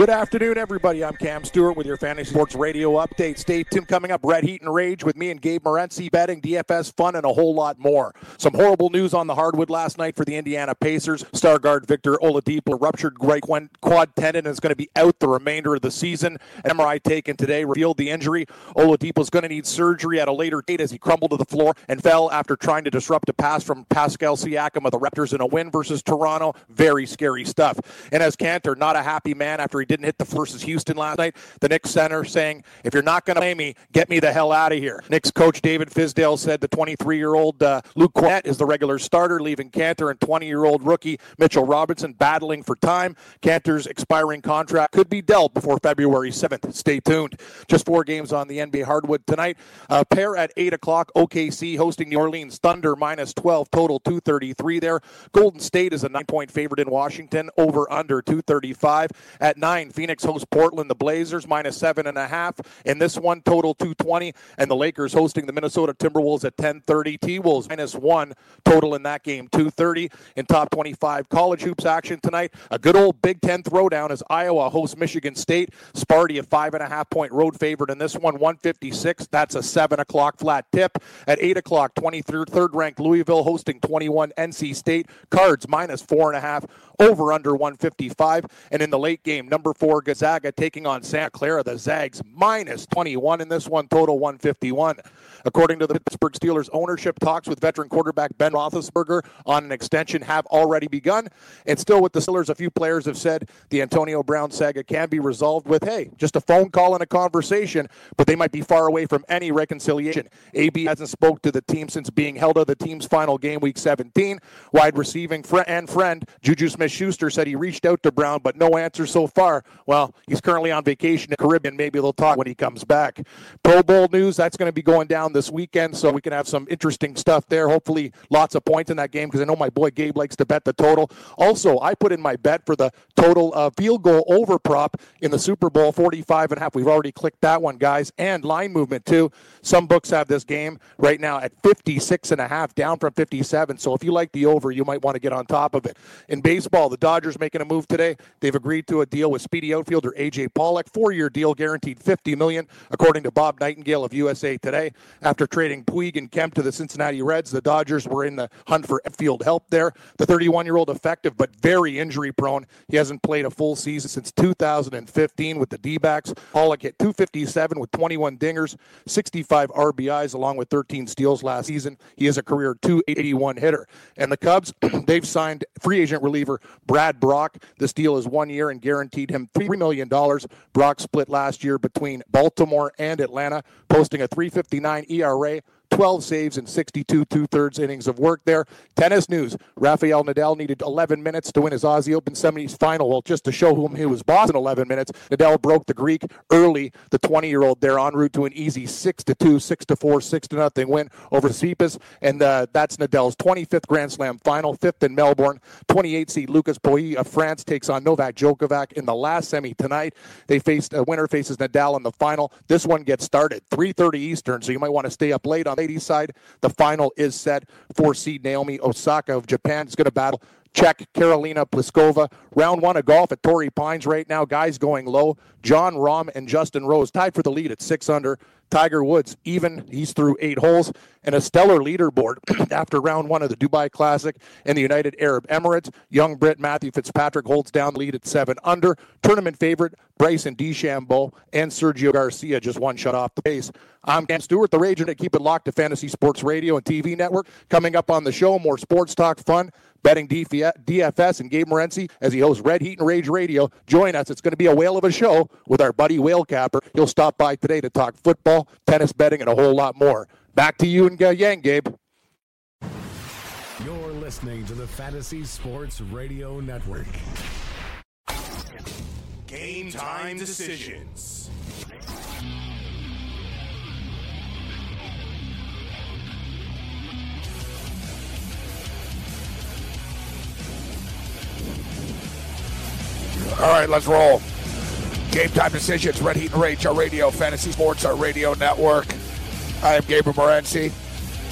Good afternoon, everybody. I'm Cam Stewart with your Fantasy Sports Radio update. Stay tuned. Coming up, Red Heat and Rage with me and Gabe Morency, betting, DFS fun, and a whole lot more. Some horrible news on the hardwood last night for the Indiana Pacers. Star guard Victor Oladipo ruptured right quad tendon and is going to be out the remainder of the season. An MRI taken today revealed the injury. Oladipo is going to need surgery at a later date as he crumbled to the floor and fell after trying to disrupt a pass from Pascal Siakam of the Raptors in a win versus Toronto. Very scary stuff. Enes Kanter, not a happy man after he didn't hit the versus Houston last night. The Knicks center saying, if you're not going to play me, get me the hell out of here. Knicks coach David Fizdale said the 23 year old uh, Luke Kornet is the regular starter, leaving Kanter and 20 year old rookie Mitchell Robinson battling for time. Kanter's expiring contract could be dealt before February 7th. Stay tuned. Just four games on the NBA hardwood tonight. A pair at 8 o'clock. OKC hosting New Orleans Thunder minus 12 total 233 there. Golden State is a nine point favorite in Washington over under 235. At 9, Phoenix hosts Portland, the Blazers, minus seven and a half. In this one, total 220. And the Lakers hosting the Minnesota Timberwolves at 1030. T-Wolves minus one, total in that game, 230. In top 25 college hoops action tonight, a good old Big Ten throwdown as Iowa hosts Michigan State. Sparty, a five and a half point road favorite in this one, 156. That's a seven o'clock flat tip. At eight o'clock, 23rd ranked Louisville hosting 21 NC State. Cards minus four and a half over under 155. And in the late game, number four Gonzaga taking on Santa Clara. The Zags minus 21 in this one, total 151. According to the Pittsburgh Steelers, ownership talks with veteran quarterback Ben Roethlisberger on an extension have already begun. And still with the Steelers, a few players have said the Antonio Brown saga can be resolved with, hey, just a phone call and a conversation, but they might be far away from any reconciliation. AB hasn't spoke to the team since being held of the team's final game, week 17. Wide receiving fr- and friend Juju Smith-Schuster said he reached out to Brown, but no answer so far. Well, he's currently on vacation in the Caribbean. Maybe they'll talk when he comes back. Pro Bowl news, that's going to be going down this weekend, so we can have some interesting stuff there. Hopefully, lots of points in that game because I know my boy Gabe likes to bet the total. Also, I put in my bet for the total uh, field goal over prop in the Super Bowl, 45 and a half. We've already clicked that one, guys, and line movement too. Some books have this game right now at 56 and a half, down from 57. So if you like the over, you might want to get on top of it. In baseball, the Dodgers making a move today. They've agreed to a deal with speedy outfielder AJ Pollock, four-year deal, guaranteed 50 million, according to Bob Nightingale of USA Today. After trading Puig and Kemp to the Cincinnati Reds, the Dodgers were in the hunt for field help there. The 31-year-old effective but very injury-prone. He hasn't played a full season since 2015 with the D-backs. Pollock hit 257 with 21 dingers, 65 RBIs, along with 13 steals last season. He is a career 281 hitter. And the Cubs, they've signed free agent reliever Brad Brach. This deal is one year and guaranteed him $3 million. Brock split last year between Baltimore and Atlanta, posting a 359 ERA. 12 saves and 62 two thirds innings of work there. Tennis news Rafael Nadal needed 11 minutes to win his Aussie Open semis final. Well, just to show whom he was boss in 11 minutes, Nadal broke the Greek early, the 20 year old there en route to an easy 6 to 2, 6 to 4, 6 to nothing win over Tsitsipas. And uh, that's Nadal's 25th Grand Slam final, fifth in Melbourne. 28 seed Lucas Pouille of France takes on Novak Djokovic in the last semi tonight. They faced a uh, winner faces Nadal in the final. This one gets started 3:30 Eastern, so you might want to stay up late on ladies' side. The final is set. Four seed Naomi Osaka of Japan is going to battle Czech Karolina Pliskova. Round one of golf at Torrey Pines right now. Guys going low. Jon Rahm and Justin Rose tied for the lead at six under. Tiger Woods even. He's through eight holes and a stellar leaderboard after round one of the Dubai Classic and the United Arab Emirates. Young Brit Matthew Fitzpatrick holds down lead at seven under. Tournament favorite Bryson DeChambeau and Sergio Garcia just one shot off the pace. I'm Cam Stewart, the Rage, and keep it locked to Fantasy Sports Radio and TV Network. Coming up on the show, more sports talk, fun, betting DFS, and Gabe Morency as he hosts Red Heat and Rage Radio. Join us. It's going to be a whale of a show with our buddy Whale Capper. He'll stop by today to talk football, tennis betting, and a whole lot more. Back to you and uh, Yang, Gabe. You're listening to the Fantasy Sports Radio Network. Game Time Decisions. All right, let's roll. Game time decisions, Red Heat and Rage, our radio, Fantasy Sports, our radio network. I am Gabriel Morency.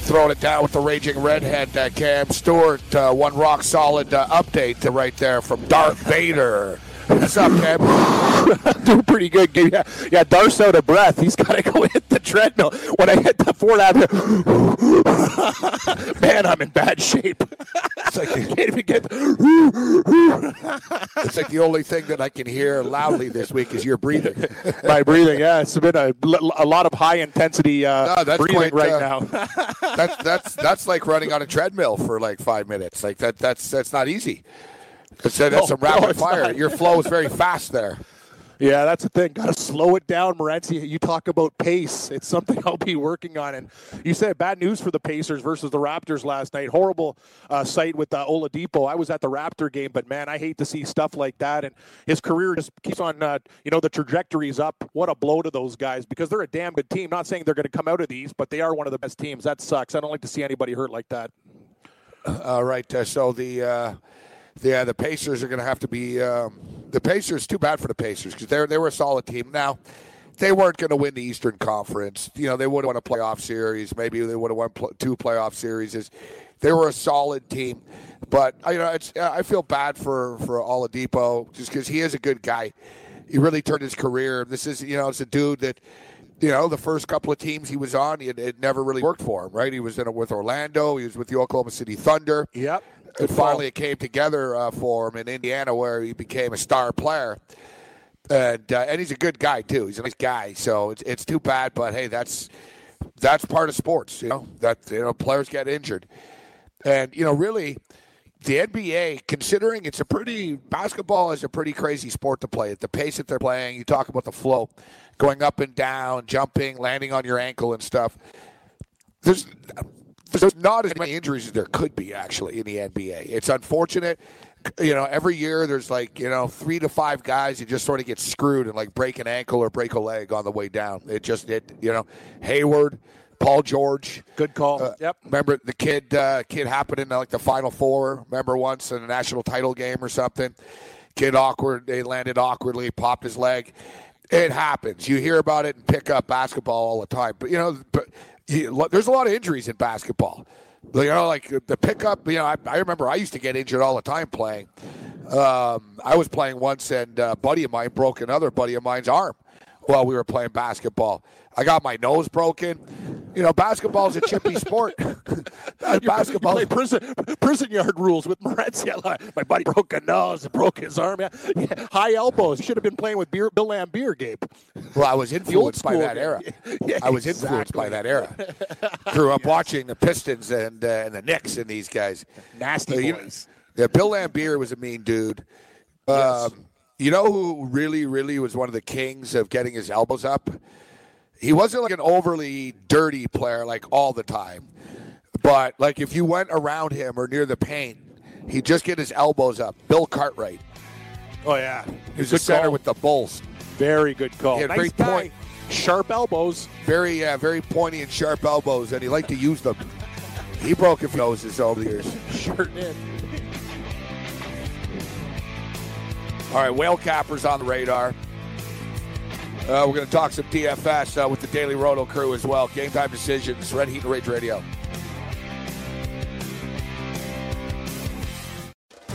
Throwing it down with the Raging Redhead, uh, Cam Stewart. Uh, one rock solid uh, update right there from Darth Vader. What's up, Cam? Doing pretty good. Yeah, yeah. Darth's out of breath. He's got to go hit the treadmill. When I hit the four Avenue, man, I'm in bad shape. It's like, I can't even get. it's like the only thing that I can hear loudly this week is your breathing. My breathing, yeah, it's been a, a lot of high intensity uh, No, that's breathing quite, right uh, now. that's that's that's like running on a treadmill for like five minutes. Like that that's that's not easy. That's, that's No, some rapid it's fire. not. Your flow is very fast there. Yeah, that's the thing. Got to slow it down, Morency. You talk about pace. It's something I'll be working on. And you said bad news for the Pacers versus the Raptors last night. Horrible uh, sight with uh, Oladipo. I was at the Raptor game, but man, I hate to see stuff like that. And his career just keeps on, uh, you know, the trajectory's up. What a blow to those guys because they're a damn good team. Not saying they're going to come out of these, but they are one of the best teams. That sucks. I don't like to see anybody hurt like that. All right. Uh, so the uh, the uh, Pacers are going to have to be um, the Pacers. Too bad for the Pacers because they they were a solid team. Now they weren't going to win the Eastern Conference. You know they would have won a playoff series. Maybe they would have won pl- two playoff series. They were a solid team, but uh, you know it's I feel bad for for Oladipo just because he is a good guy. He really turned his career. This is you know it's a dude that you know, the first couple of teams he was on, it, it never really worked for him, right? He was in a, with Orlando, he was with the Oklahoma City Thunder. Yep. And finally, it came together uh, for him in Indiana, where he became a star player. And uh, and he's a good guy too. He's a nice guy. So it's it's too bad, but hey, that's that's part of sports. You know that you know players get injured, and you know really the NBA, considering it's a pretty basketball is a pretty crazy sport to play at the pace that they're playing. You talk about the flow, going up and down, jumping, landing on your ankle and stuff. There's there's not as many injuries as there could be actually in the NBA. It's unfortunate. You know, every year there's like you know three to five guys who just sort of get screwed and like break an ankle or break a leg on the way down. It just it you know Hayward. Paul George, Good call. uh, yep. Remember the kid uh, kid happened in like the final four. Remember once in a national title game or something. Kid awkward. They landed awkwardly, popped his leg. It happens. You hear about it and pick up basketball all the time. But you know, but there's a lot of injuries in basketball. You know, like the pickup. You know, I, I remember I used to get injured all the time playing. Um, I was playing once, and a buddy of mine broke another buddy of mine's arm while we were playing basketball. I got my nose broken. You know, basketball's a chippy sport. basketball. You play prison prison yard rules with Morency. My buddy broke a nose, broke his arm. Yeah. High elbows. Should have been playing with beer, Bill Laimbeer, Gabe. Well, I was influenced by that guy. era. Yeah, I was influenced by that era. Grew up watching the Pistons and uh, and the Knicks and these guys. Nasty you- boys. yeah, Bill Laimbeer was a mean dude. Um, you know who really, really was one of the kings of getting his elbows up? He wasn't like an overly dirty player like all the time. But like if you went around him or near the paint, he'd just get his elbows up. Bill Cartwright. Oh yeah, He was Good a center call. with the Bulls. very good call. He had nice guy. point. Sharp elbows. Very, uh, very pointy and sharp elbows, and he liked to use them. He broke a few noses over the years. Sure did. All right, whale cappers on the radar. Uh, we're going to talk some DFS uh, with the Daily Roto crew as well. Game time decisions, Red Heat and Rage Radio.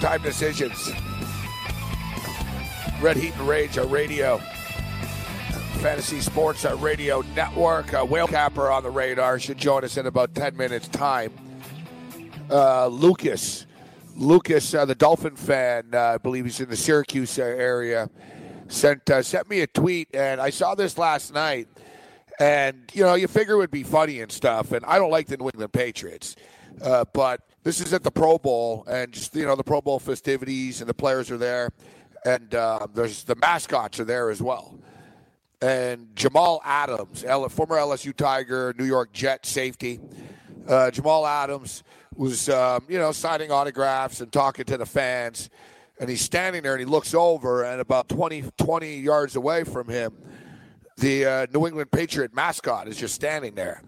Time decisions. Red Heat and Rage, our radio. Fantasy Sports, our radio network. Uh, Whale Capper on the radar should join us in about 10 minutes' time. Uh, Lucas, Lucas, uh, the Dolphin fan, uh, I believe he's in the Syracuse area, sent uh, sent me a tweet, and I saw this last night. And you know, you figure it would be funny and stuff. And I don't like the New England Patriots, uh, but this is at the Pro Bowl, and just you know the Pro Bowl festivities, and the players are there, and uh, there's the mascots are there as well. And Jamal Adams, former LSU Tiger, New York Jet safety, uh, Jamal Adams was um, you know signing autographs and talking to the fans, and he's standing there and he looks over, and about 20, 20 yards away from him, the uh, New England Patriot mascot is just standing there.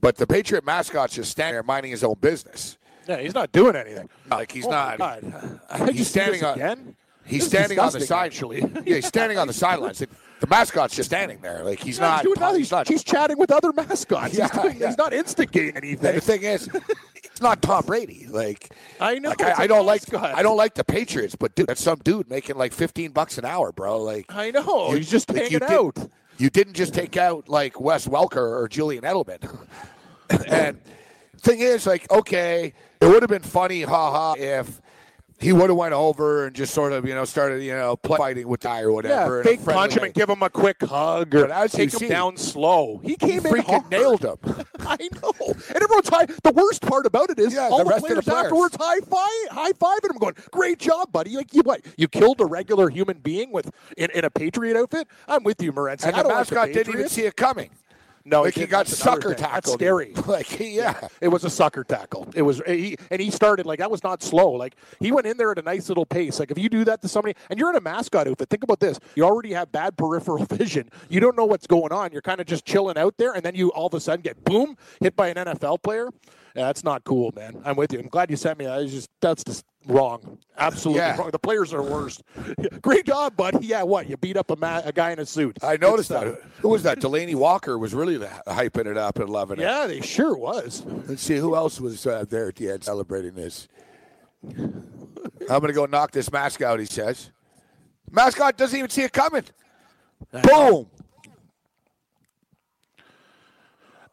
But the Patriot mascot's just standing there minding his own business. Yeah, he's not doing anything. Like he's Oh, not. God. I think He's standing on. again. He's This standing on the side. actually. yeah, he's standing on the sidelines. The- mascot's just standing there. Like he's He's not not. doing. He's not. He's chatting with other mascots. Yeah, he's, doing- yeah. he's not instigating And anything. the thing is, it's not Tom Brady. Like I know, Like, I, I don't like. I don't like the Patriots, but dude, that's some dude making like fifteen bucks an hour, bro. Like I know. you- he's just like, hanging you did- out. You didn't just take out like Wes Welker or Julian Edelman. and thing is, like, okay, it would have been funny, haha, if he would have went over and just sort of, you know, started, you know, play fighting with guy or whatever. Yeah, in fake punch him and give him a quick hug, or But as you take him see, down slow. He He came in freaking hard. nailed him. I know, and everyone's high. The worst part about it is Yeah, all the the, rest of the players, players. afterwards high five, high fiving him, going, "Great job, buddy!" Like you, what? You killed a regular human being with in, in a Patriot outfit. I'm with you, Morency. And I the don't like mascot didn't even see it coming. No, like he didn't. got sucker tackled. That's scary. Like he, yeah. It was a sucker tackle. It was he, and he started like that was not slow. Like he went in there at a nice little pace. Like if you do that to somebody, and you're in a mascot outfit, think about this: you already have bad peripheral vision. You don't know what's going on. You're kind of just chilling out there, and then you all of a sudden get boom hit by an NFL player. Yeah, that's not cool, man. I'm with you. I'm glad you sent me. It's just that's just wrong. Absolutely Yeah. wrong. The players are worst. Great job, bud. Yeah, what? You beat up a, ma- a guy in a suit. I noticed Good that. stuff. Who was that? Delanie Walker was really hyping it up and loving it. Yeah, they sure was. Let's see who else was uh, there at the end celebrating this. I'm going to go knock this mask out, he says. Mascot doesn't even see it coming. Boom.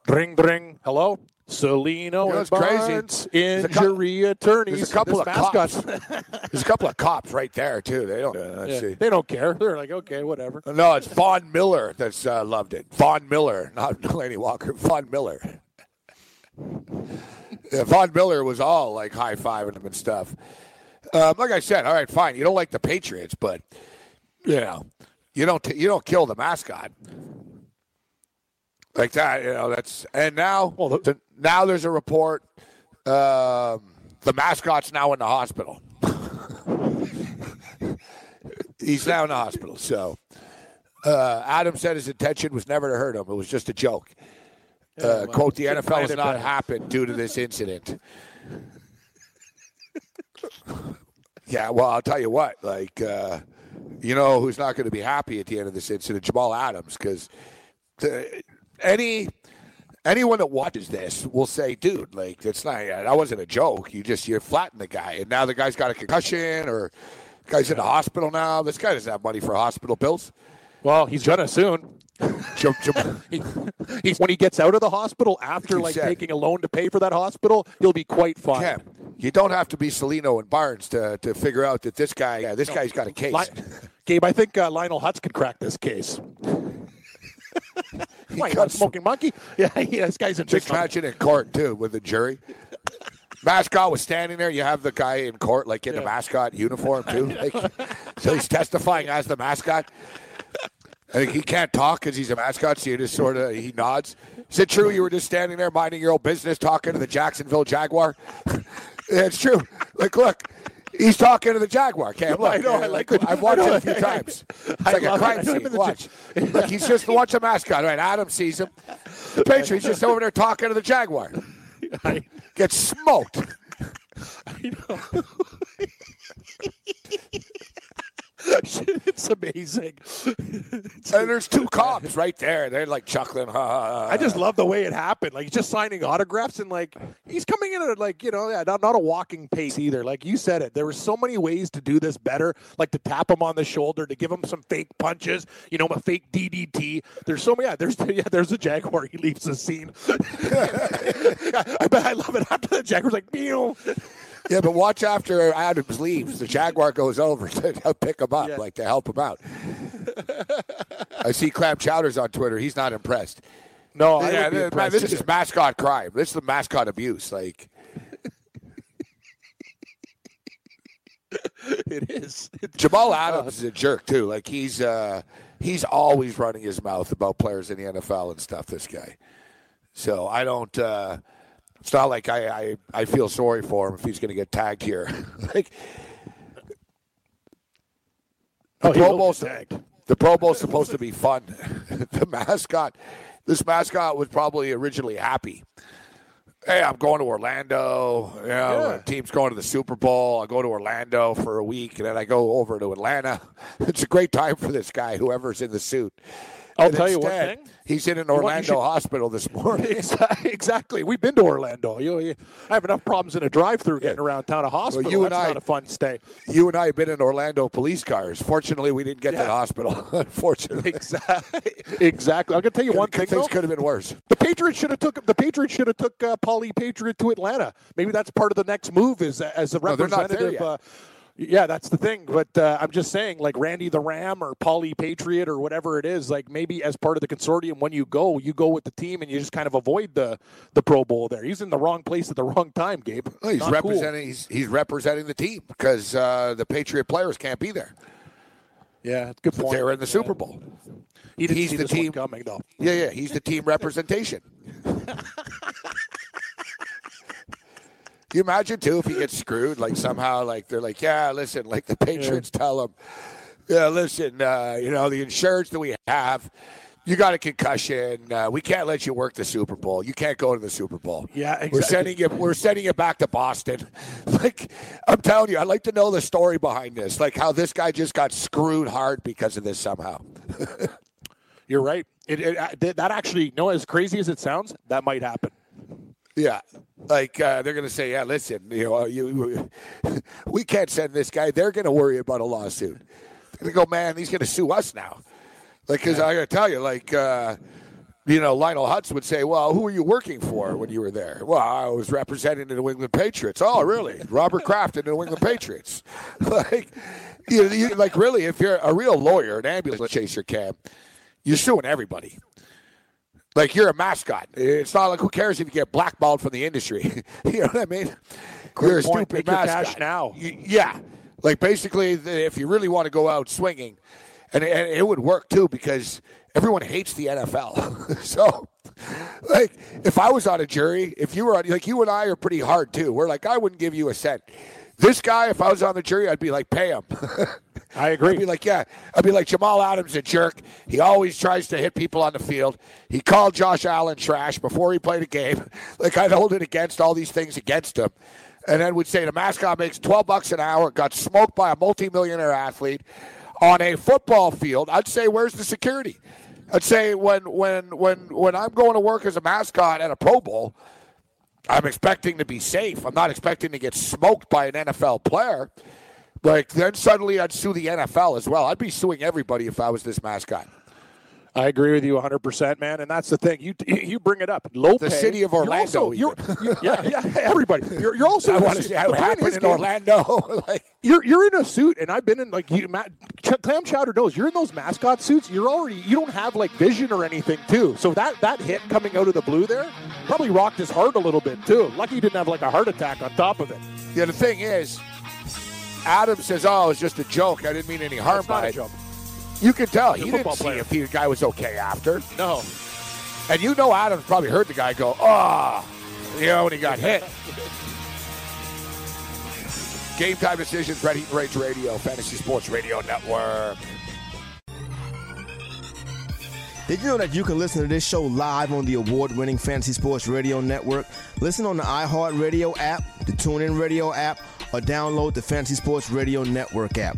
Ring, ring. Hello? Cellino You know and crazy? Barnes, cou- injury attorneys. There's a couple of mascot's- cops. There's a couple of cops right there, too. They don't. Uh, Yeah, see. they don't care. They're like, okay, whatever. No, it's Von Miller that's uh, loved it. Von Miller, not Delanie Walker. Von Miller. yeah, Von Miller was all like high fiving him and stuff. Um, like I said, all right, fine. You don't like the Patriots, but you know, you don't you don't kill the mascot like that. You know that's and now Well, the- now there's a report. Um, the mascot's now in the hospital. He's now in the hospital. So uh, Adam said his intention was never to hurt him. It was just a joke. Uh, well, quote, the NFL has not better." happened due to this incident. yeah, well, I'll tell you what. Like, uh, you know who's not going to be happy at the end of this incident? Jamal Adams, because any anyone that watches this will say, "Dude, like that's not that wasn't a joke. You just you flattened the guy, and now the guy's got a concussion, or the guy's in the hospital now. This guy doesn't have money for hospital bills." Well, he's gonna soon. Jam- Jam- He, he's when he gets out of the hospital after like said. taking a loan to pay for that hospital, he'll be quite fine. Cam, you don't have to be Cellino and Barnes to, to figure out that this guy, yeah, this guy's got a case. Li- Gabe, I think uh, Lionel Hutz could crack this case. Why, got not smoking monkey? Yeah, yeah, this guy's a Just imagine in court too with the jury. Mascot was standing there. You have the guy in court, like in the mascot uniform too. Like, so he's testifying as the mascot. Think he can't talk because he's a mascot. So you just sort of he nods. Is it true you were just standing there minding your own business, talking to the Jacksonville Jaguar? yeah, it's true. Like, look, he's talking to the Jaguar. Cam, look, I know, I like it. I've watched it a few times. It's I like a crime I know him scene. Watch. Look, he's just watch the mascot. Right, Adam sees him. The Patriots just over there talking to the Jaguar. I, Gets smoked. I know. it's amazing. and there's two cops right there. They're like chuckling. Ha, ha, ha. I just love the way it happened. Like he's just signing autographs and like he's coming in at like you know yeah, not, not a walking pace either. Like you said it, there were so many ways to do this better. Like to tap him on the shoulder, to give him some fake punches. You know, a fake DDT. There's so many. Yeah, there's yeah, there's a jaguar. He leaves the scene. I bet I love it after the jaguar's like, Meow. Yeah, but watch after Adams leaves. The Jaguar goes over to pick him up, Yeah. like to help him out. I see Clam Chowders on Twitter. He's not impressed. No, I yeah, be man, this is mascot crime. This is the mascot abuse. Like, it is. It's- Jamal Adams is a jerk too. Like he's uh, he's always running his mouth about players in the NFL and stuff. This guy. So I don't. Uh, it's not like I, I I feel sorry for him if he's going to get tagged here. like Oh, Pro Bowl's tagged. the Pro Bowl's supposed to be fun. the mascot, this mascot was probably originally happy. Hey, I'm going to Orlando. You know, Yeah. the team's going to the Super Bowl. I go to Orlando for a week, and then I go over to Atlanta. It's a great time for this guy, whoever's in the suit. I'll And tell you one thing. He's in an you Orlando should- hospital this morning. Exactly. We've been to Orlando. You, you, I have enough problems in a drive-through getting around town. A hospital. you and That's I- not a fun stay. you and I have been in Orlando police cars. Fortunately, we didn't get to the hospital. Unfortunately, Exactly. Exactly. I'm gonna tell you one thing. things though. could have been worse. The Patriots should have took the Patriots should have took uh, Paulie Patriot to Atlanta. Maybe that's part of the next move is as a No, they're not there representative. yet. Yeah, that's the thing. But uh, I'm just saying, like Randy the Ram or Paulie Patriot or whatever it is, like maybe as part of the consortium, when you go, you go with the team and you just kind of avoid the the Pro Bowl. There, he's in the wrong place at the wrong time, Gabe. Well, he's Not cool. representing. He's, he's representing the team because uh, the Patriot players can't be there. Yeah, good point. They were in the Yeah. Super Bowl. He he's the team- coming though. Yeah, yeah. He's the team representation. you imagine too if he gets screwed? Like somehow, like they're like, yeah, listen, like the Patriots tell him, yeah, listen, uh, you know, the insurance that we have. You got a concussion. Uh, we can't let you work the Super Bowl. You can't go to the Super Bowl. Yeah, exactly. We're sending you. We're sending you back to Boston. Like I'm telling you, I'd like to know the story behind this. Like how this guy just got screwed hard because of this somehow. You're right. It, it uh, that that actually, no, as crazy as it sounds, that might happen. Yeah, like uh, they're going to say, "Yeah, listen, you know, you, we can't send this guy." They're going to worry about a lawsuit. They're going to go, "Man, he's going to sue us now." Like, because I got to tell you, like, uh, you know, Lionel Hutz would say, "Well, who were you working for when you were there?" Well, I was representing the New England Patriots. Oh, really? Robert Kraft and the New England Patriots. like, you, you, like, really, if you're a real lawyer, an ambulance chaser cam, you're suing everybody. Like you're a mascot. It's not like who cares if you get blackballed from the industry. you know what I mean? Great you're a point. stupid Make mascot now. Y- Yeah, like basically, the- if you really want to go out swinging, and, and it would work too because everyone hates the NFL. so, like, if I was on a jury, if you were on, like you and I are pretty hard too. We're like, I wouldn't give you a cent. This guy, if I was on the jury, I'd be like, pay him. I agree. I'd be like, yeah. I'd be like, Jamal Adams a jerk. He always tries to hit people on the field. He called Josh Allen trash before he played a game. Like I'd hold it against all these things against him. And then would say the mascot makes twelve bucks an hour, got smoked by a multimillionaire athlete on a football field. I'd say, where's the security? I'd say when when when when I'm going to work as a mascot at a Pro Bowl, I'm expecting to be safe. I'm not expecting to get smoked by an NFL player. Like then suddenly I'd sue the NFL as well. I'd be suing everybody if I was this mascot. I agree with you 100, percent man. And that's the thing. You you bring it up. Low The pay, city of you're Orlando also- You're, you yeah, yeah. Everybody. You're, you're also. I want to see how it happened in Orlando. like, You're you're in a suit, and I've been in like you. Matt, Ch- Clam Chowder knows you're in those mascot suits. You're already you don't have like vision or anything too. So that that hit coming out of the blue there probably rocked his heart a little bit too. Lucky he didn't have like a heart attack on top of it. yeah, the thing is, Adam says, "Oh, it's just a joke. I didn't mean any harm It's not by a it." joke. You can tell he didn't see player. if the guy was okay after, No. and you know Adams probably heard the guy go, "Oh," you know, when he got hit. Game time decisions, Red Heat Rage Radio, Fantasy Sports Radio Network. Did you know that you can listen to this show live on the award winning Fantasy Sports Radio Network? Listen on the iHeartRadio app, the TuneIn Radio app, or download the Fantasy Sports Radio Network app.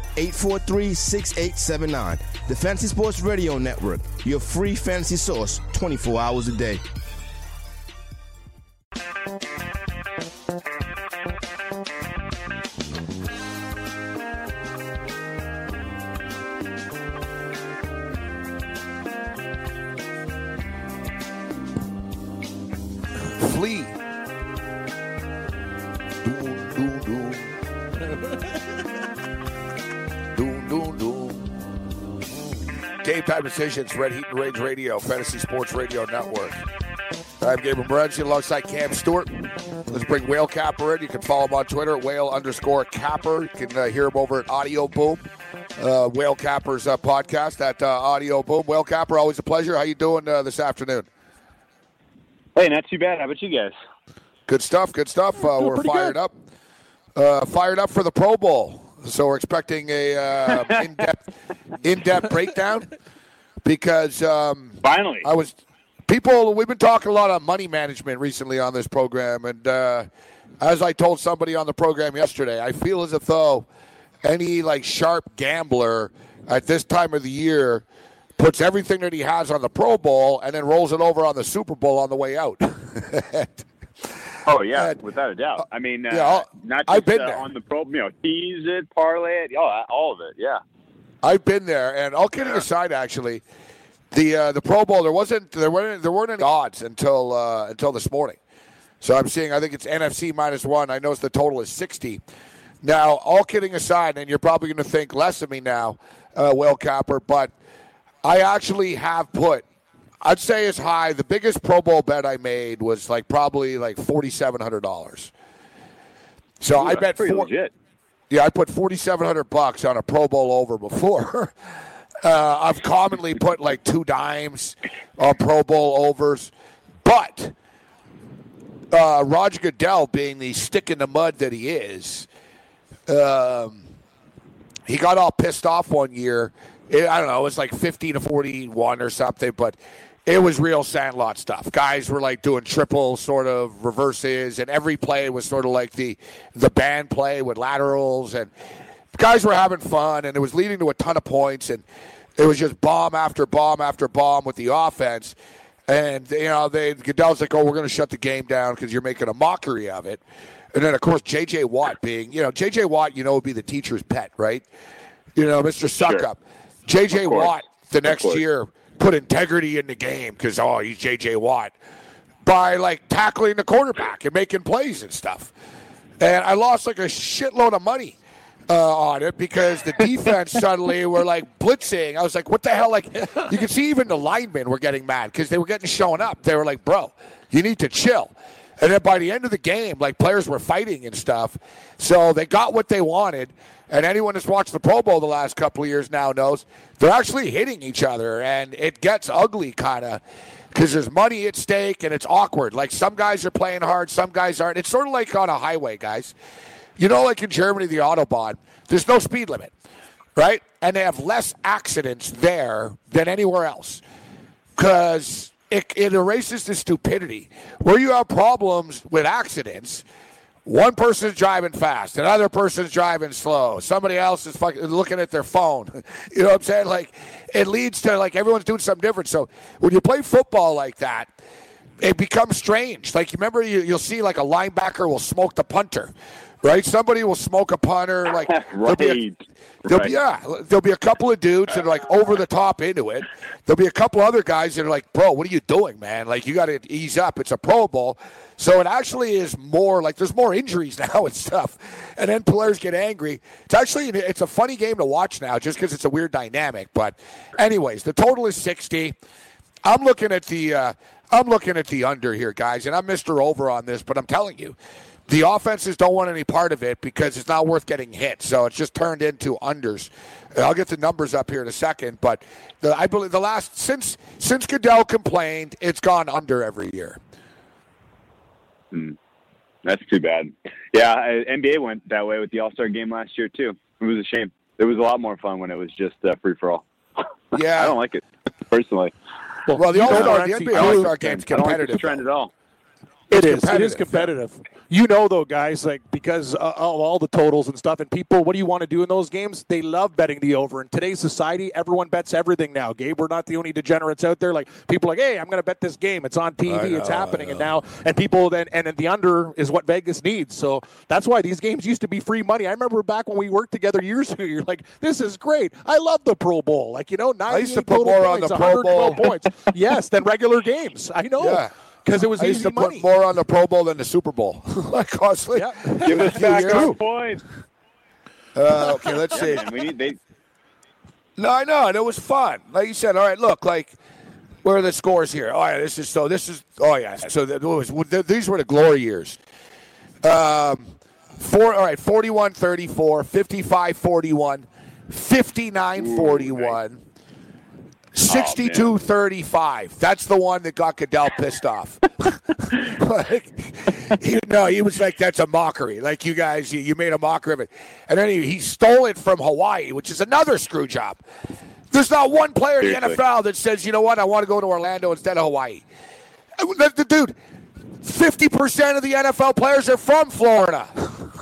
843 6879. The Fantasy Sports Radio Network, your free fantasy source 24 hours a day. Game time decisions, Red Heat and Rage Radio, Fantasy Sports Radio Network. I'm Gabriel Morency alongside Cam Stewart. Let's bring Whale Capper in. You can follow him on Twitter at whale underscore capper. You can uh, hear him over at Audio Boom, uh, Whale Capper's uh, podcast at uh, Audio Boom. Whale Capper, always a pleasure. How you doing uh, this afternoon? Hey, not too bad. How about you guys? Good stuff. Good stuff. Uh, we're fired good. up. Uh, fired up for the Pro Bowl. So we're expecting a uh, in-depth, in-depth breakdown because um, Finally. I was people. We've been talking a lot on money management recently on this program, and uh, as I told somebody on the program yesterday, I feel as if though any like sharp gambler at this time of the year puts everything that he has on the Pro Bowl and then rolls it over on the Super Bowl on the way out. oh yeah, and- without a doubt. I mean, uh, yeah, I'll- not just I've been uh, there. on the pro, you know, tease it, parlay it, oh, all of it. Yeah. I've been there, and all kidding aside, actually, the uh, the Pro Bowl there wasn't there weren't there weren't any odds until uh, until this morning. So I'm seeing I think it's NFC minus one. I notice the total is sixty. Now, all kidding aside, and you're probably going to think less of me now, uh, Whale Capper, but I actually have put. I'd say as high. The biggest Pro Bowl bet I made was like probably like forty seven hundred dollars. So Ooh, I bet four, legit. yeah, I put forty seven hundred bucks on a Pro Bowl over before. uh, I've commonly put like two dimes on Pro Bowl overs, but uh, Roger Goodell, being the stick in the mud that he is, um, he got all pissed off one year. It, I don't know, it was like fifty to forty one or something, but it was real sandlot stuff. Guys were like doing triple sort of reverses, and every play was sort of like the the band play with laterals, and guys were having fun, and it was leading to a ton of points, and it was just bomb after bomb after bomb with the offense. And you know, they Goodell's like, "Oh, we're going to shut the game down because you're making a mockery of it." And then, of course, J.J. Watt being, you know, J.J. Watt, you know, would be the teacher's pet, right? You know, Mr. Suck Up. J.J. Watt the next year put integrity in the game because oh, he's J.J. Watt by like tackling the quarterback and making plays and stuff. And I lost like a shitload of money uh, on it because the defense suddenly were like blitzing. I was like, what the hell? Like, you could see even the linemen were getting mad because they were getting shown up. They were like, bro, you need to chill. And then by the end of the game, like players were fighting and stuff. So they got what they wanted. And anyone that's watched the Pro Bowl the last couple of years now knows they're actually hitting each other. And it gets ugly, kind of, because there's money at stake and it's awkward. Like some guys are playing hard, some guys aren't. It's sort of like on a highway, guys. You know, like in Germany, the Autobahn, there's no speed limit, right? And they have less accidents there than anywhere else because it, it erases the stupidity. Where you have problems with accidents, one person's driving fast, another person's driving slow, somebody else is fucking looking at their phone. You know what I'm saying? Like, it leads to like everyone's doing something different. So when you play football like that, it becomes strange. Like, remember, you, you'll see like a linebacker will smoke the punter, right? Somebody will smoke a punter. Like, there'll be a- right. There'll right. be yeah, there'll be a couple of dudes that are like over the top into it. There'll be a couple other guys that are like, "Bro, what are you doing, man? Like you got to ease up. It's a Pro Bowl." So it actually is more like there's more injuries now and stuff, and then players get angry. It's actually it's a funny game to watch now, just because it's a weird dynamic. But anyways, the total is sixty. I'm looking at the. Uh, I'm looking at the under here, guys, and I'm Mr. Over on this, but I'm telling you, the offenses don't want any part of it because it's not worth getting hit. So it's just turned into unders. I'll get the numbers up here in a second, but the, I believe the last since since Goodell complained, it's gone under every year. Hmm. That's too bad. Yeah, NBA went that way with the All Star game last year too. It was a shame. It was a lot more fun when it was just uh, free for all. Yeah, I don't like it personally. Well, well the All know, Star, the Nancy, NBA All Star I game's don't like competitive. the trend at all. It is. It is competitive. You know, though, guys, like because of all the totals and stuff, and people, what do you want to do in those games? They love betting the over. In today's society, everyone bets everything now. Gabe, we're not the only degenerates out there. Like people, are like, hey, I'm going to bet this game. It's on TV. I it's happening, and now and people then and then the under is what Vegas needs. So that's why these games used to be free money. I remember back when we worked together years ago. You're like, this is great. I love the Pro Bowl. Like you know, 98 used to put more on the Pro Bowl. points. yes, than regular games. I know. Yeah. Because it was I used to money. put more on the Pro Bowl than the Super Bowl. like honestly, Yeah. Give us back years. our points. Uh, okay, let's see. Man, we need they. No, I know, and it was fun. Like you said, all right, look, like where are the scores here? Oh yeah, this is so. This is oh yeah. So that was these were the glory years. Um, four. All right, 41 34, 55 41, 59 41. 62 35. That's the one that got Goodell pissed off. like, he, no, he was like, that's a mockery. Like, you guys, you, you made a mockery of it. And then he, he stole it from Hawaii, which is another screw job. There's not one player in the NFL that says, you know what, I want to go to Orlando instead of Hawaii. The- Dude, 50% of the NFL players are from Florida.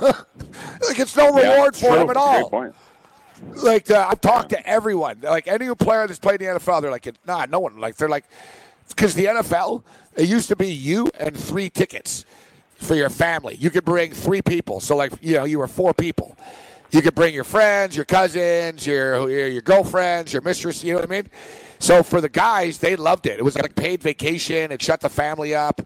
like, it's no Yeah, reward for true. them at all. Like uh, I've talked to everyone, like any player that's played in the NFL, they're like, nah, no one. Like they're like, because the NFL, it used to be you and three tickets for your family. You could bring three people, so like you know, you were four people. You could bring your friends, your cousins, your your, your girlfriends, your mistress. You know what I mean? So for the guys, they loved it. It was like paid vacation. It shut the family up.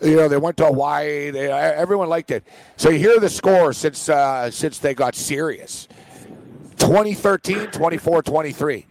You know, they went to Hawaii. They, everyone liked it. So you hear the score since uh, since they got serious. 2013, 24, 23.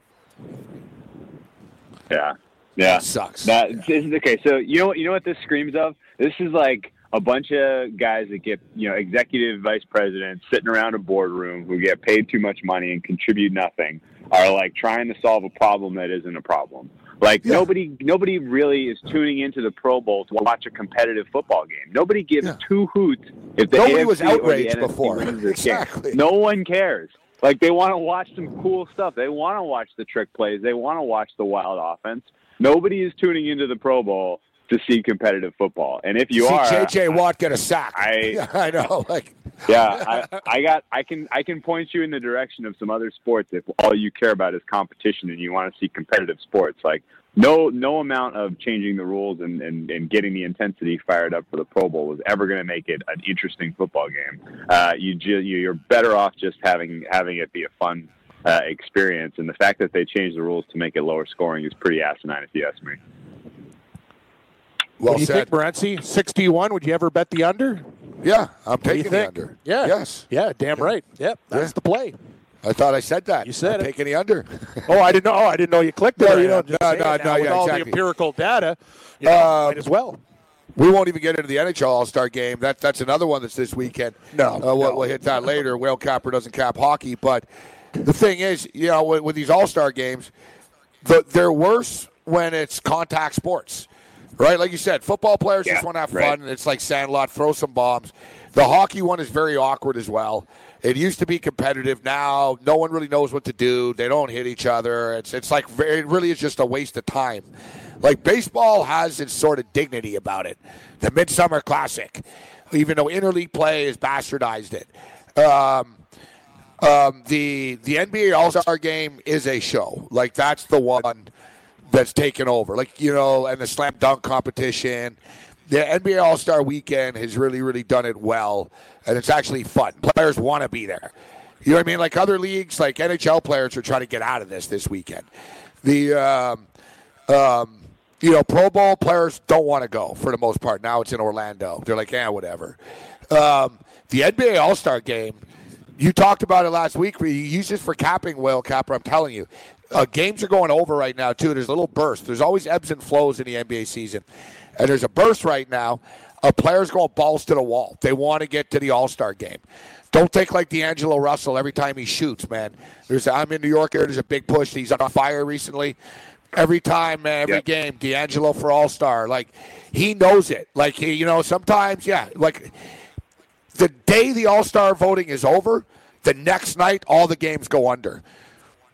Yeah, yeah, That sucks. That this is okay. So you know what you know what this screams of? This is like a bunch of guys that get you know executive vice presidents sitting around a boardroom who get paid too much money and contribute nothing are like trying to solve a problem that isn't a problem. Like Yeah. nobody nobody really is tuning into the Pro Bowl to watch a competitive football game. Nobody gives Yeah. two hoots if the Nobody AFC was outraged before. wins this game. Exactly. No one cares. Like they want to watch some cool stuff. They want to watch the trick plays. They want to watch the wild offense. Nobody is tuning into the Pro Bowl to see competitive football. And if you See are, JJ Watt get a sack. I- I know. Like, yeah, I, I got, I can, I can point you in the direction of some other sports if all you care about is competition and you want to see competitive sports. Like no, no amount of changing the rules and, and, and getting the intensity fired up for the Pro Bowl was ever going to make it an interesting football game. Uh, you, ju- you, you're better off just having having it be a fun uh, experience. And the fact that they changed the rules to make it lower scoring is pretty asinine, if you ask me. well what do you said. think, Morency? 61. Would you ever bet the under? Yeah, I'm What taking the under. Yeah. Yes. Yeah, damn right. Yep, that's Yeah. the play. I thought I said that. You said I'm it. taking the under. Oh, I didn't know. Oh, I didn't know you clicked it. No, you now. don't- I'm no, no, no, With yeah, all the empirical data, you know, Um, as well. We won't even get into the NHL All Star game. That that's another one that's this weekend. No, uh, we'll, no. we'll hit that later. Whale capper doesn't cap hockey, but the thing is, you know, with, with these All Star games, the, they're worse when it's contact sports, right? Like you said, football players Yeah, just want to have right. fun, and it's like sandlot, throw some bombs. The hockey one is very awkward as well. It used to be competitive. Now no one really knows what to do. They don't hit each other. It's it's like it really is just a waste of time. Like baseball has its sort of dignity about it. The Midsummer Classic, even though interleague play has bastardized it. Um, um, the the NBA All Star Game is a show. Like that's the one that's taken over. Like you know, and the slam dunk competition. The NBA All Star Weekend has really really done it well, and it's actually fun. Players want to be there. You know what I mean? Like other leagues, like NHL players are trying to get out of this this weekend. The um, um, you know, Pro Bowl players don't want to go for the most part. Now it's in Orlando. They're like, yeah, whatever. Um, the NBA All Star Game, you talked about it last week. We use this for capping whale capper. I'm telling you, uh, games are going over right now too. There's a little burst. There's always ebbs and flows in the NBA season, and there's a burst right now. A players going balls to the wall. They want to get to the All Star game. Don't think like D'Angelo Russell every time he shoots, man. There's I'm in New York here. There's a big push. He's on fire recently. Every time, man, every Yep. game, D'Angelo for All Star. Like he knows it. Like he, you know, sometimes, yeah, like the day the All Star voting is over, the next night all the games go under.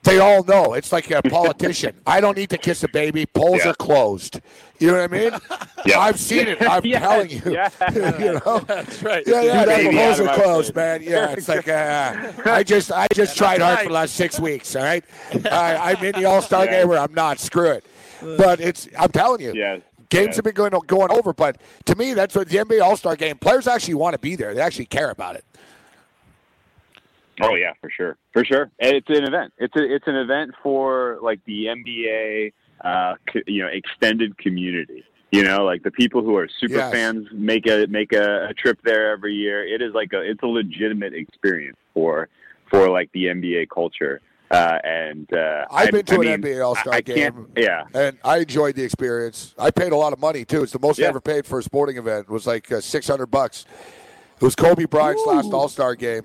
They all know. It's like a politician. I don't need to kiss a baby. Polls Yeah. are closed. You know what I mean? Yeah. I've seen it. I'm Yes, telling you. yes. you know? That's right. Yeah, yeah, the polls are closed, face. man. Yeah, it's like uh, I just, I just tried hard for the last six weeks. All right, I, I'm in the All Star Yeah. game where I'm not. Screw it. But it's, I'm telling you, Yeah. games Yeah. have been going going over. But to me, that's what the NBA All Star game. Players actually want to be there. They actually care about it. Oh yeah, for sure, for sure. And it's an event. It's a, it's an event for like the NBA, uh, co- you know, extended community. You know, like the people who are super Yes. fans make a make a, a trip there every year. It is like a it's a legitimate experience for for like the NBA culture. Uh, and uh, I've I- been to I an mean, NBA All Star I- I game. Yeah, and I enjoyed the experience. I paid a lot of money too. It's the most I ever paid for a sporting event. It was like uh, six hundred bucks. It was Kobe Bryant's last All Star game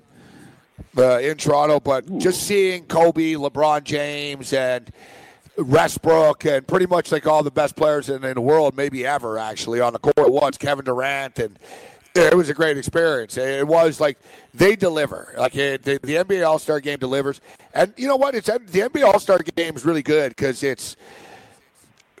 uh, in Toronto. But just seeing Kobe, LeBron James, and Westbrook, and pretty much like all the best players in, in the world, maybe ever actually on the court once. Kevin Durant and. It was a great experience. It was like they deliver. Like it, the, the NBA All Star Game delivers, and you know what? It's the NBA All Star Game is really good because it's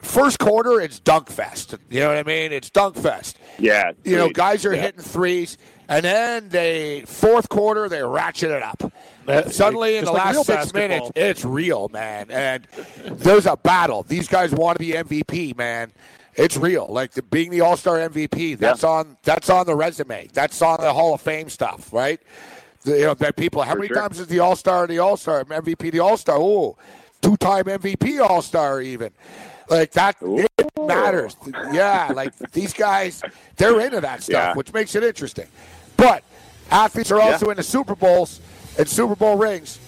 first quarter, it's dunk fest. You know what I mean? It's dunk fest. yeah. You know, guys are Yeah. hitting threes, and then the fourth quarter they ratchet it up. Suddenly, in the like last six minutes, it's real, man. And there's a battle. These guys want to be MVP, man. It's real. Like the, being the All Star MVP, that's on that's on the resume. That's on the Hall of Fame stuff, right? The, you know that people. How For many sure. times is the All Star the All Star MVP the All Star? Ooh, two time MVP All Star even. Like that, it matters. Yeah, like these guys, they're into that stuff, Yeah. which makes it interesting. But athletes are also in the Super Bowls and Super Bowl rings.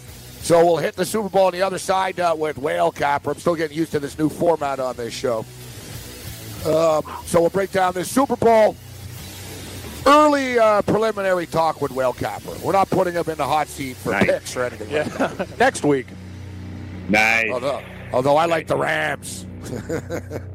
So we'll hit the Super Bowl on the other side uh, with Whale Capper. I'm still getting used to this new format on this show. Um, so we'll break down this Super Bowl. Early uh, preliminary talk with Whale Capper. We're not putting him in the hot seat for Nice. picks or anything like that. Next week. nice. Although, although I like the Rams.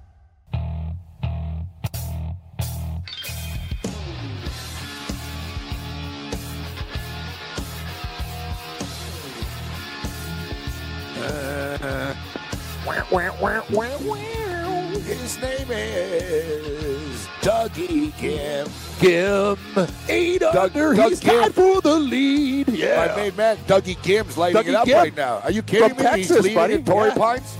His name is Dougie Ghim. Ghim. Eight Doug- under. Doug He's Ghim. tied for the lead. Yeah. My main man, Dougie Ghim's lighting Dougie it up right now. Are you kidding From me? Texas, He's leading buddy. in Torrey Yeah. Pines.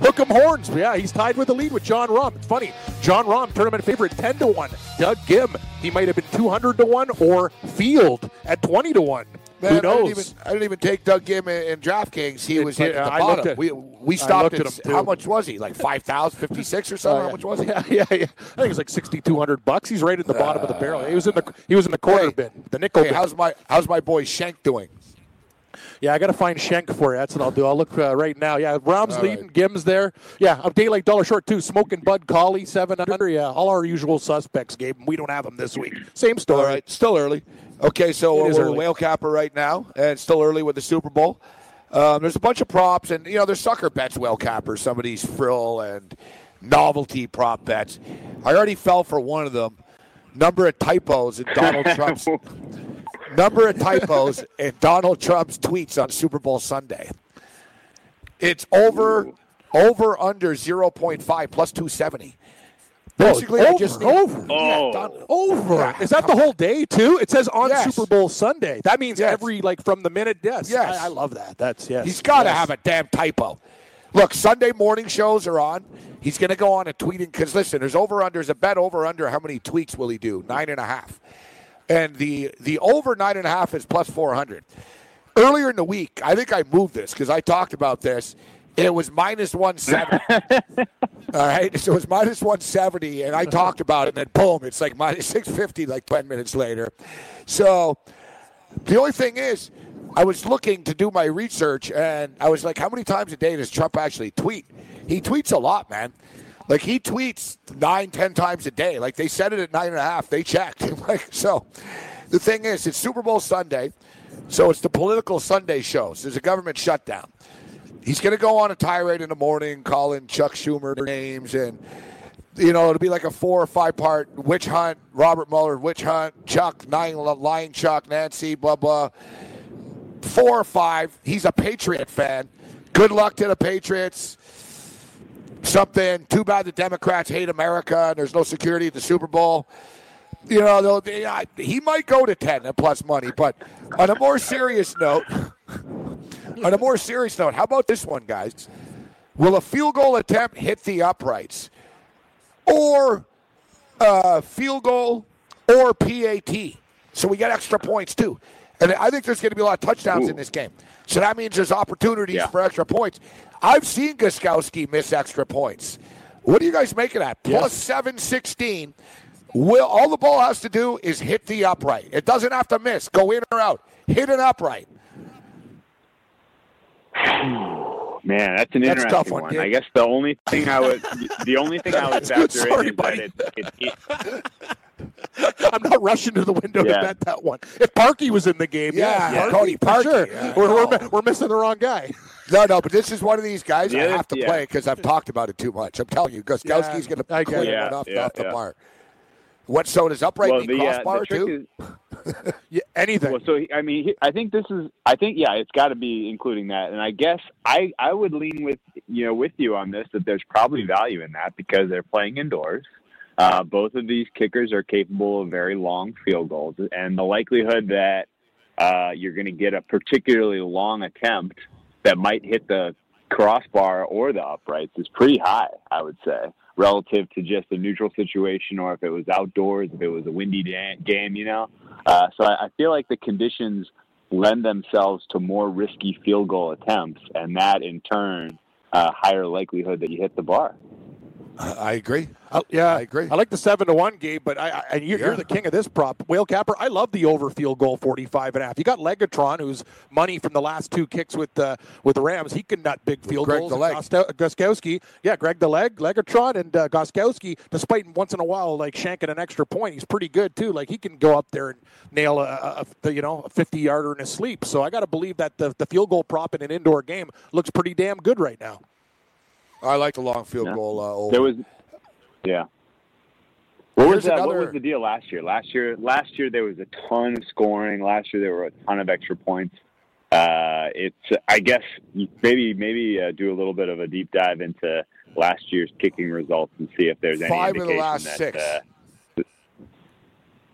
Hook 'em horns. Yeah, he's tied with the lead with Jon Rahm. It's funny. Jon Rahm, tournament favorite, 10 to 1. Doug Ghim, he might have been 200 to 1 or Field at 20 to 1. Man, Who I didn't, knows? even, I didn't even take Doug Ghim in, in DraftKings. He It was like at the I looked bottom. at- we we stopped at, at how much was he? Like 5,000, 56 or something? how much was he? Yeah, yeah, yeah. I think it was like 6,200 bucks. He's right at the bottom of the barrel. He was in the he was in the quarter Hey. bin, the nickel Hey, bin. how's my how's my boy Shank doing? Yeah, I got to find Schenk for you. That's what I'll do. I'll look uh, right now. Yeah, Rahm's All leading. right. Ghim's there. Yeah, a daylight dollar short too. Smoking Bud Cauley seven under. Yeah, all our usual suspects, Gabe. We don't have them this week. Same story. All right, still early. Okay, so It we're early. Whale Capper right now, and it's still early with the Super Bowl. Um, there's a bunch of props, and you know there's sucker bets. Whale cappers, some of these frill and novelty prop bets. I already fell for one of them. Number of typos in Donald Trump's number of typos in Donald Trump's tweets on Super Bowl Sunday. It's over over under 0.5 plus 270. Basically, over, I just need, over. Oh. Yeah, done. Over. Yeah, Is that the whole day too? It says on Yes. Super Bowl Sunday. That means Yes. every like from the minute. Yes. Yes. I, I love that. That's yes. He's got to yes. have a damn typo. Look, Sunday morning shows are on. He's going to go on and tweeting because listen, there's over unders. A bet over under. How many tweets will he do? Nine and a half. And the the over nine and a half is plus four hundred. Earlier in the week, I think I moved this because I talked about this. It was minus one seventy. All right, so it was minus one seventy, and I talked about it, and then boom, it's like minus six fifty, like ten minutes later. So the only thing is, I was looking to do my research, and I was like, how many times a day does Trump actually tweet? He tweets a lot, man. Like he tweets nine, ten times a day. Like they said it at nine and a half. They checked. like so, the thing is, it's Super Bowl Sunday, so it's the political Sunday shows. There's a government shutdown. He's going to go on a tirade in the morning, calling Chuck Schumer names, and you know it'll be like a four or five part witch hunt. Robert Mueller witch hunt. Chuck nine lying Chuck Nancy blah blah. Four or five. He's a Patriot fan. Good luck to the Patriots. Something. Too bad the Democrats hate America and there's no security at the Super Bowl. You know, they'll- I, uh, he might go to ten and plus money. But on a more serious note, on a more serious note, how about this one, guys? Will a field goal attempt hit the uprights, or uh, field goal, or PAT? So we get extra points too, and I think there's going to be a lot of touchdowns in this game. So that means there's opportunities Yeah. for extra points. I've seen Gostkowski miss extra points. What do you guys make of that? Plus seven sixteen. Will all the ball has to do is hit the upright. It doesn't have to miss. Go in or out. Hit an upright. Man, that's an That's interesting tough one, one. I guess the only thing I would, the only thing I would That's good. factor Sorry, in is buddy. that it, it, it, I'm not rushing to the window Yeah. to bet that one. If Parkey was in the game, Yeah, yeah, Cody for Parkey, sure. yeah. we're, we're, oh. we're missing the wrong guy. No, no, but this is one of these guys I Yeah, have to yeah. play because I've talked about it too much. I'm telling you, Gostkowski's Yeah, going to get clean it. it off, yeah, off the yeah. What? So does upright well, mean the, uh, crossbar the too? is, Yeah, anything. Well, so he- I mean, he- I think this is. I think yeah, it's got to be including that, and I guess I I would lean with you know with you on this that there's probably value in that because they're playing indoors. Uh, both of these kickers are capable of very long field goals, and the likelihood that uh, you're going to get a particularly long attempt that might hit the crossbar or the uprights is pretty high. I would say relative to just a neutral situation, or if it was outdoors, if it was a windy game, you know. Uh, so I, I feel like the conditions lend themselves to more risky field goal attempts, and that in turn, uh, higher likelihood that you hit the bar. I agree. Uh, yeah, I agree. I like the seven to one game, but I, I and you're, Yeah. you're the king of this prop, Whale Capper. I love the over field goal 45 and a half. You got Legatron, who's money from the last two kicks with uh, with the Rams. He can nut big field Greg goals. the Leg. Gosto- yeah, Greg the Leg, Legatron, and uh, Gostkowski. Despite once in a while like shanking an extra point, he's pretty good too. Like he can go up there and nail a, a, a you know a 50 yarder in his sleep. So I got to believe that the the field goal prop in an indoor game looks pretty damn good right now. I like the long field Yeah. goal. Uh, over. There was, yeah. What Here's was that? What was the deal last year? Last year, last year there was a ton of scoring. Last year there were a ton of extra points. Uh, it's, I guess, maybe maybe uh, do a little bit of a deep dive into last year's kicking results and see if there's any Five of the last that, six. Uh,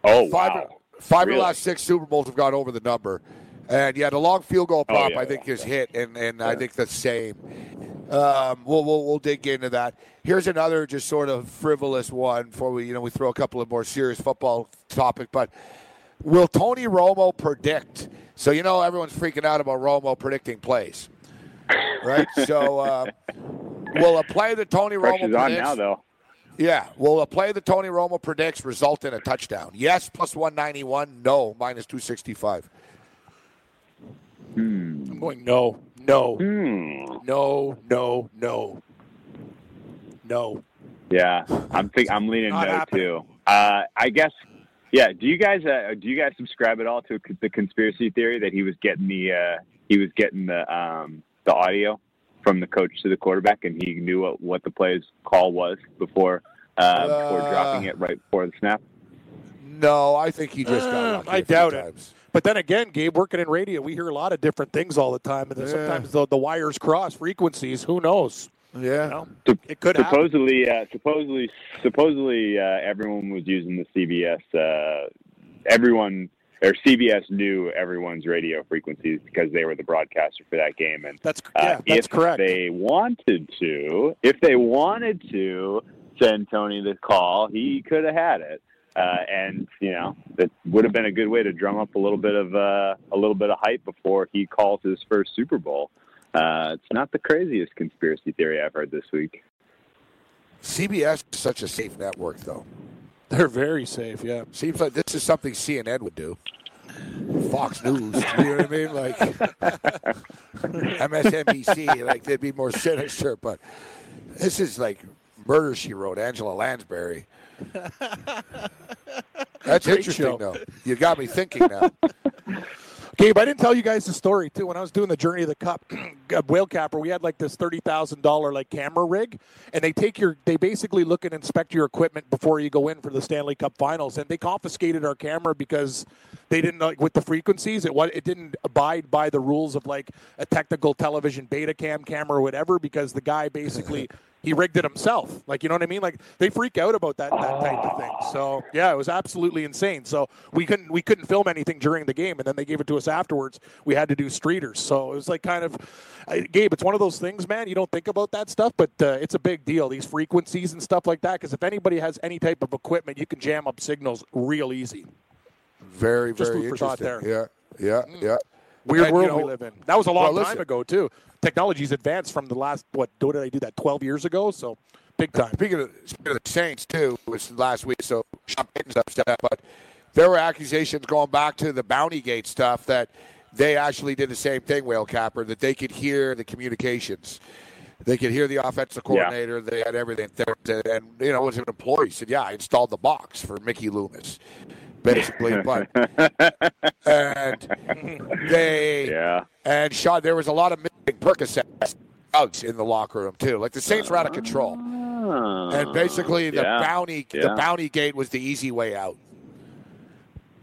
oh five, wow! five of the last six Super Bowls have gone over the number. And yeah, the long field goal Oh, prop yeah, I think yeah, is hit, and, and I think the same. Um, we'll, we'll we'll dig into that. Here's another just sort of frivolous one before we you know we throw a couple of more serious football topic. But will Tony Romo predict? So you know everyone's freaking out about Romo predicting plays, right? so uh, will a play that Tony Romo Pressure's on predicts? now, though. Yeah. Will a play that Tony Romo predicts result in a touchdown? Yes, plus 191. No, minus 265. Hmm. I'm going no, no, Hmm. no, no, no, no. Yeah, I'm think I'm leaning Not no happening. too. Uh, I guess. Yeah. Do you guys uh, do you guys subscribe at all to the conspiracy theory that he was getting the uh, he was getting the um, the audio from the coach to the quarterback and he knew what, what the play's call was before uh, before Uh, dropping it right before the snap? No, I think he just got Uh, lucky I a few doubt it. times. But then again, Gabe, working in radio, we hear a lot of different things all the time, and then Yeah. sometimes the, the wires cross frequencies. Who knows? Yeah, You know, it could happen. supposedly, uh, supposedly, supposedly, uh, everyone was using the CBS. Uh, everyone or CBS knew everyone's radio frequencies because they were the broadcaster for that game. And That's uh, yeah, that's if correct. they wanted to, if they wanted to send Tony the call, he could have had it. Uh, and you know that would have been a good way to drum up a little bit of uh, a little bit of hype before he calls his first Super Bowl. Uh, it's not the craziest conspiracy theory I've heard this week. CBS is such a safe network, though. They're very safe. Yeah. Seems like this is something CNN would do. Fox News, you know what I mean? Like MSNBC, like they'd be more sinister. But this is like murder she wrote, Angela Lansbury. That's Great interesting, show. though. You got me thinking now. Gabe, I didn't tell you guys the story too. When I was doing the Journey of the Cup, uh, Whale Capper, we had like this thirty thousand dollar like camera rig, and they take your, they basically look and inspect your equipment before you go in for the Stanley Cup Finals, and they confiscated our camera because they didn't like with the frequencies, it it didn't abide by the rules of like a technical television beta cam camera or whatever, because the guy basically. He rigged it himself, like you know what I mean. Like they freak out about that that type of thing. So yeah, it was absolutely insane. So we couldn't we couldn't film anything during the game, and then they gave it to us afterwards. We had to do streeters. So it was like kind of, uh, Gabe. It's one of those things, man. You don't think about that stuff, but uh, it's a big deal. These frequencies and stuff like that. Because if anybody has any type of equipment, you can jam up signals real easy. Very, Just very food for thought interesting. there. Yeah, yeah, yeah. Weird And, world you know, we live in. That was a long well, time listen. ago too. Technology's advanced from the last what? What did I do that? Twelve years ago. So big time. Speaking of, speaking of the Saints, too, was last week, so Sean Payton's upset, but there were accusations going back to the Bounty Gate stuff that they actually did the same thing, Whale Capper, that they could hear the communications. They could hear the offensive Yeah. coordinator. They had everything. There, and, you know, it was an employee. He said, yeah, I installed the box for Mickey Loomis, basically. but And they Yeah. and Sean, there was a lot of missing Percocet drugs in the locker room too. Like the Saints were out of control, ah. and basically the yeah. bounty the bounty gate was the easy way out.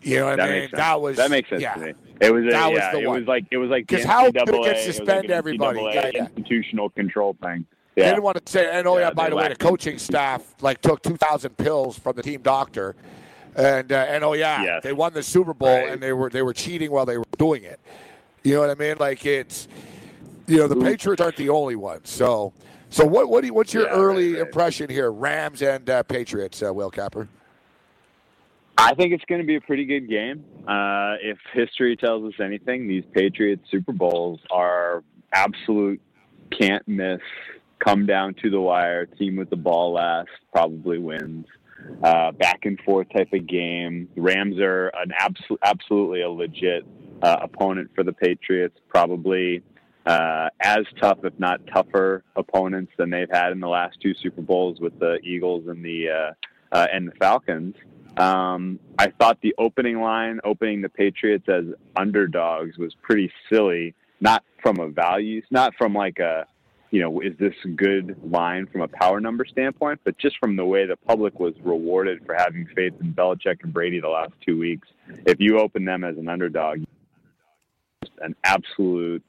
You know what that I mean? That was that makes sense yeah. to me. It was a, That was yeah, the it one. was like it was like the 'Cause how could it get it like suspend everybody? Yeah, yeah. institutional control thing. They didn't want to say, and oh yeah, Yeah, by the way, the coaching staff like took two thousand pills from the team doctor, and uh, and oh yeah, Yes. they won the Super Bowl Right. and they were they were cheating while they were doing it. You know what I mean? Like it's, you know, the Patriots aren't the only ones. So, so what what do you, what's your Yeah, right, early right. impression here? Rams and uh, Patriots, uh, Whale Capper. I think it's going to be a pretty good game. Uh, if history tells us anything, these Patriots Super Bowls are absolute can't miss. Come down to the wire. Team with the ball last probably wins. Uh, back and forth type of game. Rams are an absolute, absolutely a legit uh, opponent for the Patriots. Probably uh, as tough, if not tougher, opponents than they've had in the last two Super Bowls with the Eagles and the uh, uh, and the Falcons. Um, I thought the opening line, opening the Patriots as underdogs, was pretty silly. Not from a values, not from like a, you know, is this a good line from a power number standpoint, but just from the way the public was rewarded for having faith in Belichick and Brady the last two weeks. If you open them as an underdog, an absolute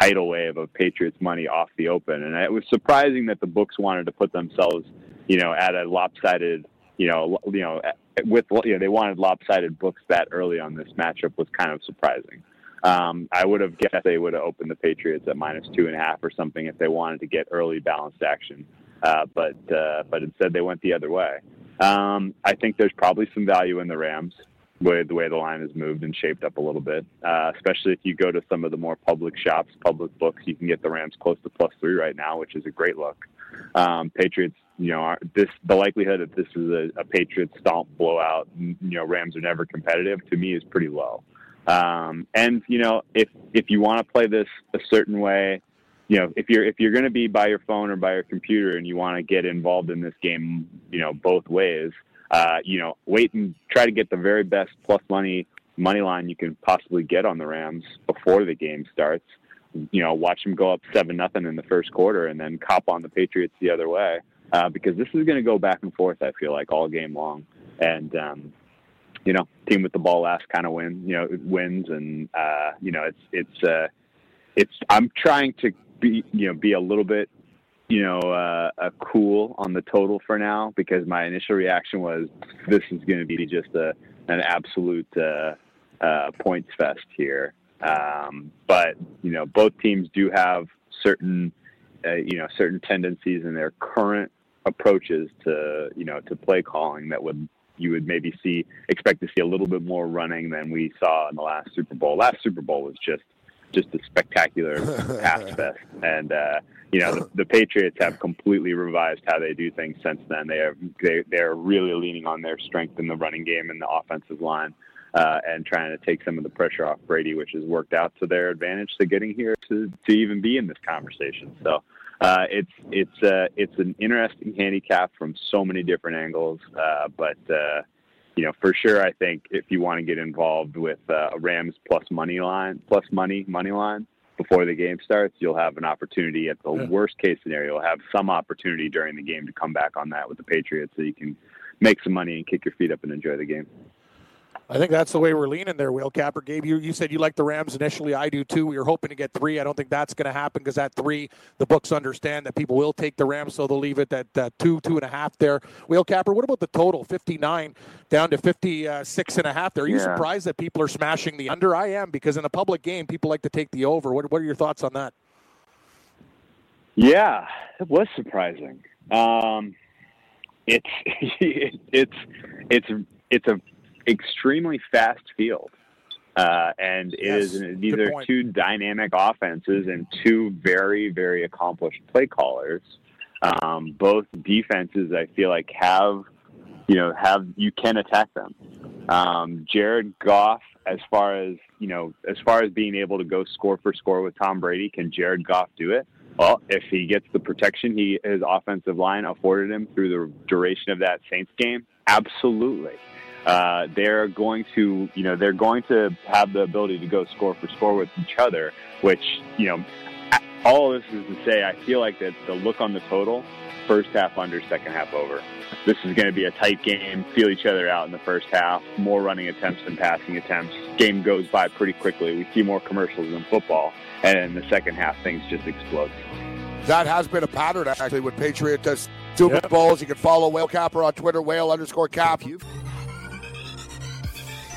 tidal wave of Patriots money off the open, and it was surprising that the books wanted to put themselves, you know, at a lopsided, you know, you know, with you know they wanted lopsided books that early on this matchup was kind of surprising. Um, I would have guessed they would have opened the Patriots at minus two and a half or something if they wanted to get early balanced action, uh, but uh, but instead they went the other way. Um, I think there's probably some value in the Rams with the way the line has moved and shaped up a little bit. Uh, especially if you go to some of the more public shops, public books, you can get the Rams close to plus three right now, which is a great look. Um, Patriots, you know, are, this the likelihood that this is a, a Patriots stomp blowout. You know, Rams are never competitive. To me, is pretty low. Um, and you know, if if you want to play this a certain way, you know, if you're if you're going to be by your phone or by your computer and you want to get involved in this game, you know, both ways, uh, you know, wait and try to get the very best plus money money line you can possibly get on the Rams before the game starts. You know, watch them go up seven nothing in the first quarter and then cop on the Patriots the other way uh, because this is going to go back and forth. I feel like all game long, and um, you know, team with the ball last kind of win. You know, wins, and uh, you know, it's it's uh, it's. I'm trying to be you know be a little bit you know, uh, a cool on the total for now because my initial reaction was this is going to be just a an absolute uh, uh, points fest here. Um, but you know, both teams do have certain uh, you know certain tendencies in their current approaches to you know to play calling that would you would maybe see expect to see a little bit more running than we saw in the last Super Bowl. Last Super Bowl was just just a spectacular pass fest, and uh, you know the, the, Patriots have completely revised how they do things since then. They are they they're really leaning on their strength in the running game and the offensive line. Uh, and trying to take some of the pressure off Brady, which has worked out to their advantage to getting here to, to even be in this conversation. So uh, it's it's uh, it's an interesting handicap from so many different angles, uh, but uh, you know for sure I think if you want to get involved with uh, a Rams plus money line plus money money line before the game starts, you'll have an opportunity. At the yeah. worst case scenario, you'll have some opportunity during the game to come back on that with the Patriots, so you can make some money and kick your feet up and enjoy the game. I think that's the way we're leaning there, Whale Capper. Gabe, you, you said you like the Rams initially. I do too. We were hoping to get three. I don't think that's going to happen because at three, the books understand that people will take the Rams, so they'll leave it at uh, two, two and a half there. Whale Capper, what about the total? 59 down to 56 and a half there. Are you yeah. surprised that people are smashing the under? I am because in a public game, people like to take the over. What, what are your thoughts on that? Yeah, it was surprising. Um, it's it's it's it's a extremely fast field. Uh, and yes, is these are point. two dynamic offenses and two very, very accomplished play callers. Um, both defenses, I feel like, have you know have you can attack them. Um, Jared Goff, as far as you know, as far as being able to go score for score with Tom Brady, can Jared Goff do it? Well, if he gets the protection he his offensive line afforded him through the duration of that Saints game, absolutely uh, they're going to, you know, they're going to have the ability to go score for score with each other, which, you know, all of this is to say, I feel like that the look on the total, first half under, second half over. This is going to be a tight game, feel each other out in the first half, more running attempts than passing attempts. Game goes by pretty quickly. We see more commercials than football, and in the second half, things just explode. That has been a pattern, actually, with Patriots Super yep. Bowls. You can follow Whale Capper on Twitter, whale underscore cap.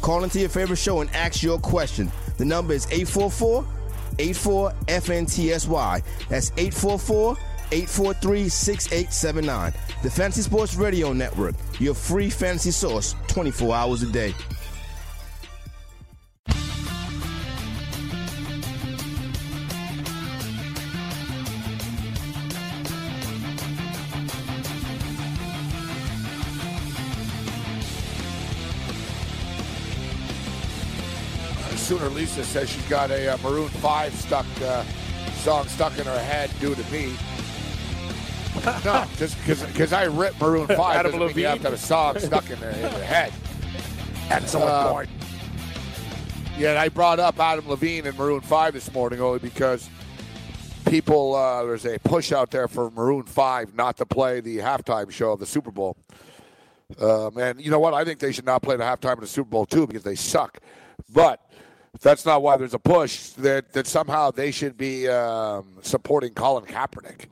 Call into your favorite show and ask your question. The number is 844 84 FNTSY. That's 844 843 6879. The Fantasy Sports Radio Network, your free fantasy source 24 hours a day. Says she's got a uh, Maroon 5 stuck uh, song stuck in her head due to me. no, just because I ripped Maroon 5 Adam doesn't Levine. mean you have to have a song stuck in, the, in your head. Excellent uh, point. Yeah, I brought up Adam Levine and Maroon 5 this morning only because people, uh, there's a push out there for Maroon 5 not to play the halftime show of the Super Bowl. Um, and you know what? I think they should not play the halftime of the Super Bowl too because they suck. But that's not why there's a push that, that somehow they should be um, supporting Colin Kaepernick.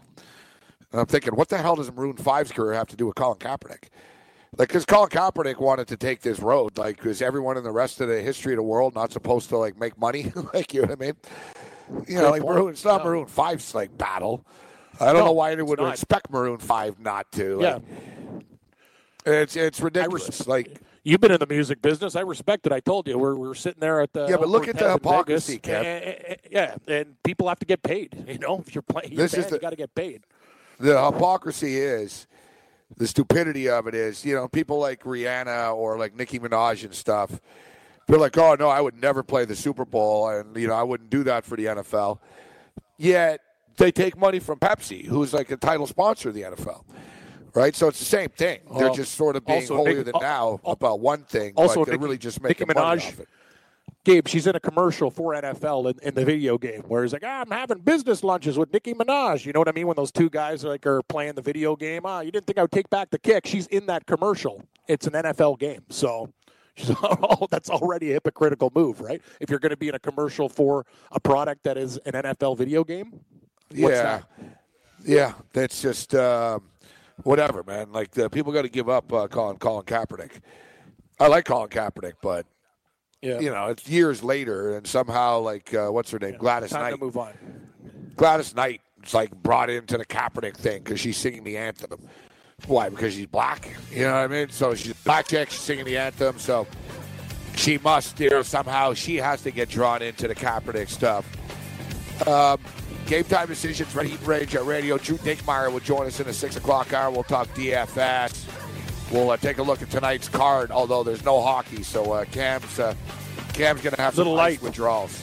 And I'm thinking, what the hell does Maroon 5's career have to do with Colin Kaepernick? Like, because Colin Kaepernick wanted to take this road, like, is everyone in the rest of the history of the world not supposed to like make money? like, you know what I mean? You know, like Maroon, it's not no. Maroon 5's like battle. I don't no, know why anyone would expect Maroon 5 not to. Like, yeah. It's it's ridiculous. like You've been in the music business. I respect it. I told you we're, we're sitting there at the yeah, but look at the hypocrisy, Kev. yeah, and people have to get paid. You know, if you're playing, this band, is the, you got to get paid. The hypocrisy is the stupidity of it is you know people like Rihanna or like Nicki Minaj and stuff. They're like, oh no, I would never play the Super Bowl, and you know I wouldn't do that for the NFL. Yet they take money from Pepsi, who's like a title sponsor of the NFL. Right, so it's the same thing. They're just sort of being also, holier than now al- about one thing, also, but they're Nicki- really just Nicki making money Minaj- off it. Gabe, she's in a commercial for NFL in, in the video game where he's like, ah, I'm having business lunches with Nicki Minaj. You know what I mean? When those two guys are like are playing the video game. Ah, you didn't think I would take back the kick. She's in that commercial. It's an NFL game. So she's oh, that's already a hypocritical move, right? If you're going to be in a commercial for a product that is an NFL video game. Yeah, that? yeah. That's just um, whatever, man. Like the people got to give up uh, calling Colin Kaepernick. I like Colin Kaepernick, but Yeah. you know it's years later, and somehow like uh, what's her name, Gladys Time Knight. to move on. Gladys Knight is like brought into the Kaepernick thing because she's singing the anthem. Why? Because she's black. You know what I mean? So she's black chick. She's singing the anthem. So she must, you know, somehow she has to get drawn into the Kaepernick stuff. Um, game time decisions. Red Heat Rage at Radio. Drew Dinkmeyer will join us in the six o'clock hour. We'll talk DFS. We'll uh, take a look at tonight's card. Although there's no hockey, so uh, Cam's uh, Cam's gonna have some Little ice light. withdrawals.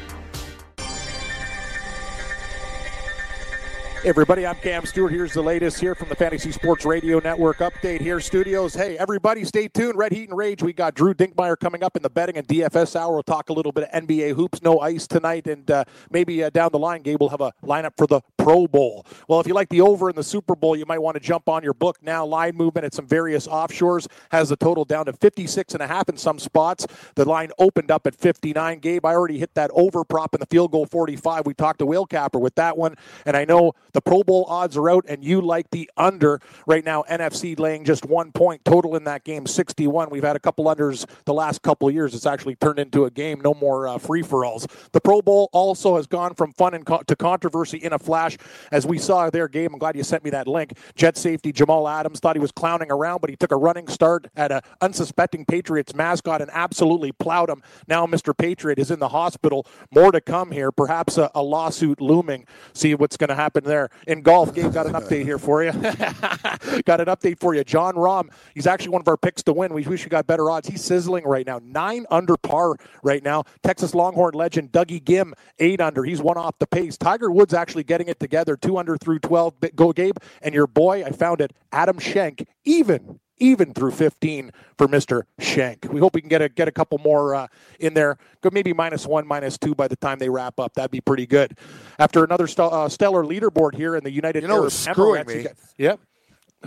Everybody, I'm Cam Stewart. Here's the latest here from the Fantasy Sports Radio Network update here studios. Hey everybody, stay tuned. Red Heat and Rage. We got Drew Dinkmeyer coming up in the betting and DFS hour. We'll talk a little bit of NBA hoops, no ice tonight, and uh, maybe uh, down the line, Gabe will have a lineup for the Pro Bowl. Well, if you like the over in the Super Bowl, you might want to jump on your book now. Line movement at some various offshores has the total down to 56 and a half in some spots. The line opened up at 59. Gabe, I already hit that over prop in the field goal 45. We talked to Whale Capper with that one, and I know the Pro Bowl odds are out, and you like the under right now. NFC laying just one point total in that game, 61. We've had a couple unders the last couple years. It's actually turned into a game. No more uh, free for alls. The Pro Bowl also has gone from fun and co- to controversy in a flash, as we saw their Game. I'm glad you sent me that link. Jet safety Jamal Adams thought he was clowning around, but he took a running start at a unsuspecting Patriots mascot and absolutely plowed him. Now Mr. Patriot is in the hospital. More to come here. Perhaps a, a lawsuit looming. See what's going to happen there. In golf, Gabe got an update here for you. got an update for you. Jon Rahm, he's actually one of our picks to win. We wish we got better odds. He's sizzling right now. Nine under par right now. Texas Longhorn legend Dougie Ghim, eight under. He's one off the pace. Tiger Woods actually getting it together. Two under through 12. Go, Gabe. And your boy, I found it, Adam Schenk, even even through 15 for Mr. Shank. We hope we can get a get a couple more uh, in there. Go maybe minus one, minus two by the time they wrap up. That'd be pretty good. After another st- uh, stellar leaderboard here in the United You know Arab screwing Emirates, me? got- Yep.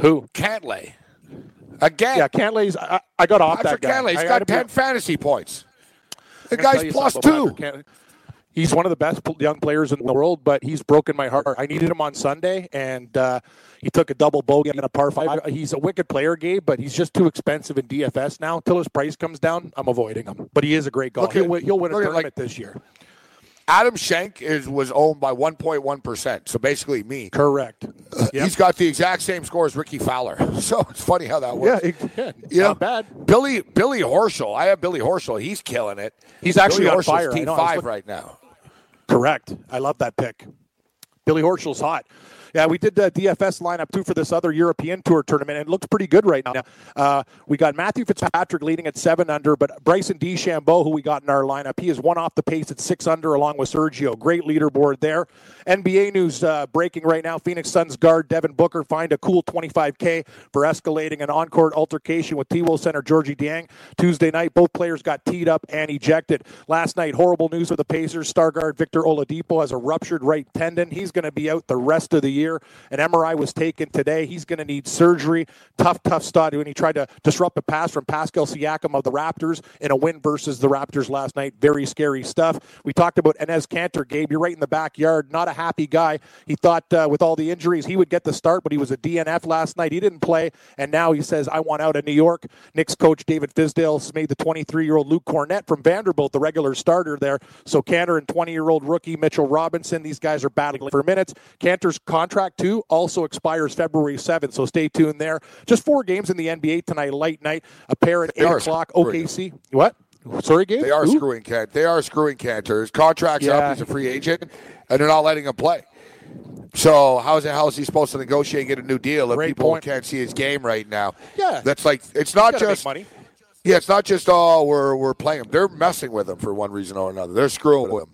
Who? Cantlay. Again. Yeah, Cantlay's. I, I got off Patrick that guy. Cantlay's I got gotta be- 10 fantasy points. The I'm gonna tell guy's plus two. About Patrick Cantlay. He's one of the best young players in the world, but he's broken my heart. I needed him on Sunday, and uh, he took a double bogey and a par five. He's a wicked player, Gabe, but he's just too expensive in DFS now. Until his price comes down, I'm avoiding him. But he is a great golfer. He'll, win- he'll win a tournament like- this year. Adam Schenk is was owned by 1.1%, so basically me. Correct. Yep. He's got the exact same score as Rickie Fowler. So it's funny how that Yeah, works. it, yeah You know, not bad. Billy Billy Horschel. I have Billy Horschel. He's killing it. He's actually Billy on Horschel's fire. I T know. I was five look- right now. Correct. I love that pick. Billy Horschel's hot. Yeah, we did the DFS lineup too for this other European Tour tournament, and it looks pretty good right now. Uh, we got Matthew Fitzpatrick leading at seven under, but Bryson DeChambeau, who we got in our lineup, he is one off the pace at six under, along with Sergio. Great leaderboard there. NBA news uh, breaking right now: Phoenix Suns guard Devin Booker fined a cool 25k for escalating an on-court altercation with T-Wolves center Gorgui Dieng Tuesday night. Both players got teed up and ejected. Last night, horrible news for the Pacers. Star guard Victor Oladipo has a ruptured right tendon. He's going to be out the rest of the year. Year. An MRI was taken today. He's going to need surgery. Tough, tough start when he tried to disrupt a pass from Pascal Siakam of the Raptors in a win versus the Raptors last night. Very scary stuff. We talked about Enes Kanter, Gabe. You're right in the backyard. Not a happy guy. He thought uh, with all the injuries he would get the start, but he was a DNF last night. He didn't play, and now he says, I want out of New York. Knicks coach David Fizdale has made the 23 year old Luke Kornet from Vanderbilt the regular starter there. So Kanter and 20 year old rookie Mitchell Robinson, these guys are battling for minutes. Kanter's contract, too, also expires February 7th, so stay tuned there. Just four games in the NBA tonight, light night, a pair at 8 o'clock, OKC. What? Sorry, Gabe? They are Ooh. screwing Kent. They are screwing Kanter. His contract's Yeah. up. He's a free agent, and they're not letting him play. So how's it, how is he supposed to negotiate and get a new deal if Great people point. can't see his game right now? Yeah. that's like it's not just money. Yeah, it's not just oh we're we're playing him. They're messing with him for one reason or another. They're screwing with him.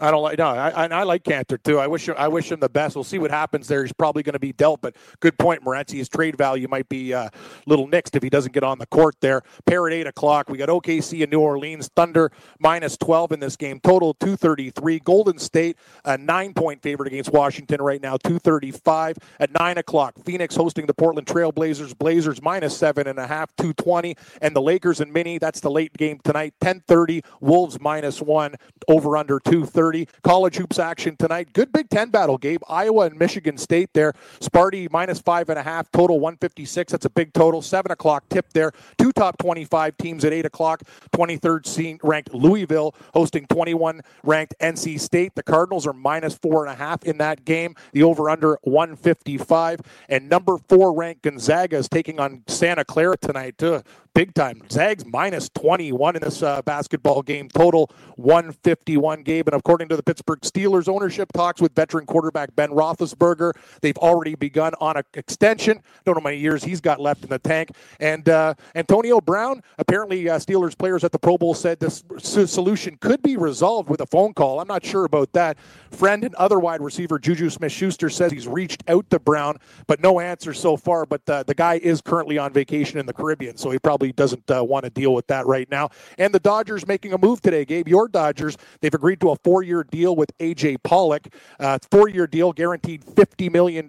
I don't like no. I, I, like Kanter too. I wish I wish him the best. We'll see what happens there. He's probably going to be dealt, but good point, Morency. His trade value might be uh, a little nixed if he doesn't get on the court there. Pair at eight o'clock. We got OKC and New Orleans Thunder minus twelve in this game. Total two thirty three. Golden State a nine point favorite against Washington right now. Two thirty five at nine o'clock. Phoenix hosting the Portland Trailblazers. Blazers minus seven and a half. Two twenty. And the Lakers and Mini. That's the late game tonight. Ten thirty. Wolves minus one. Over under two thirty. College hoops action tonight. Good Big Ten battle, Gabe. Iowa and Michigan State there. Sparty minus five and a half. Total 156. That's a big total. Seven o'clock tip there. Two top 25 teams at eight o'clock. 23rd se- ranked Louisville hosting 21 ranked NC State. The Cardinals are minus four and a half in that game. The over under 155. And number four ranked Gonzaga is taking on Santa Clara tonight. Too. Big time. Zags minus 21 in this uh, basketball game. Total 151 game. And according to the Pittsburgh Steelers ownership talks with veteran quarterback Ben Roethlisberger, they've already begun on an extension. Don't know how many years he's got left in the tank. And uh, Antonio Brown, apparently uh, Steelers players at the Pro Bowl said this solution could be resolved with a phone call. I'm not sure about that. Friend and other wide receiver Juju Smith-Schuster says he's reached out to Brown, but no answer so far. But uh, the guy is currently on vacation in the Caribbean, so he probably doesn't uh, want to deal with that right now. And the Dodgers making a move today, Gabe. Your Dodgers, they've agreed to a four-year deal with AJ Pollock. Uh, four-year deal, guaranteed $50 million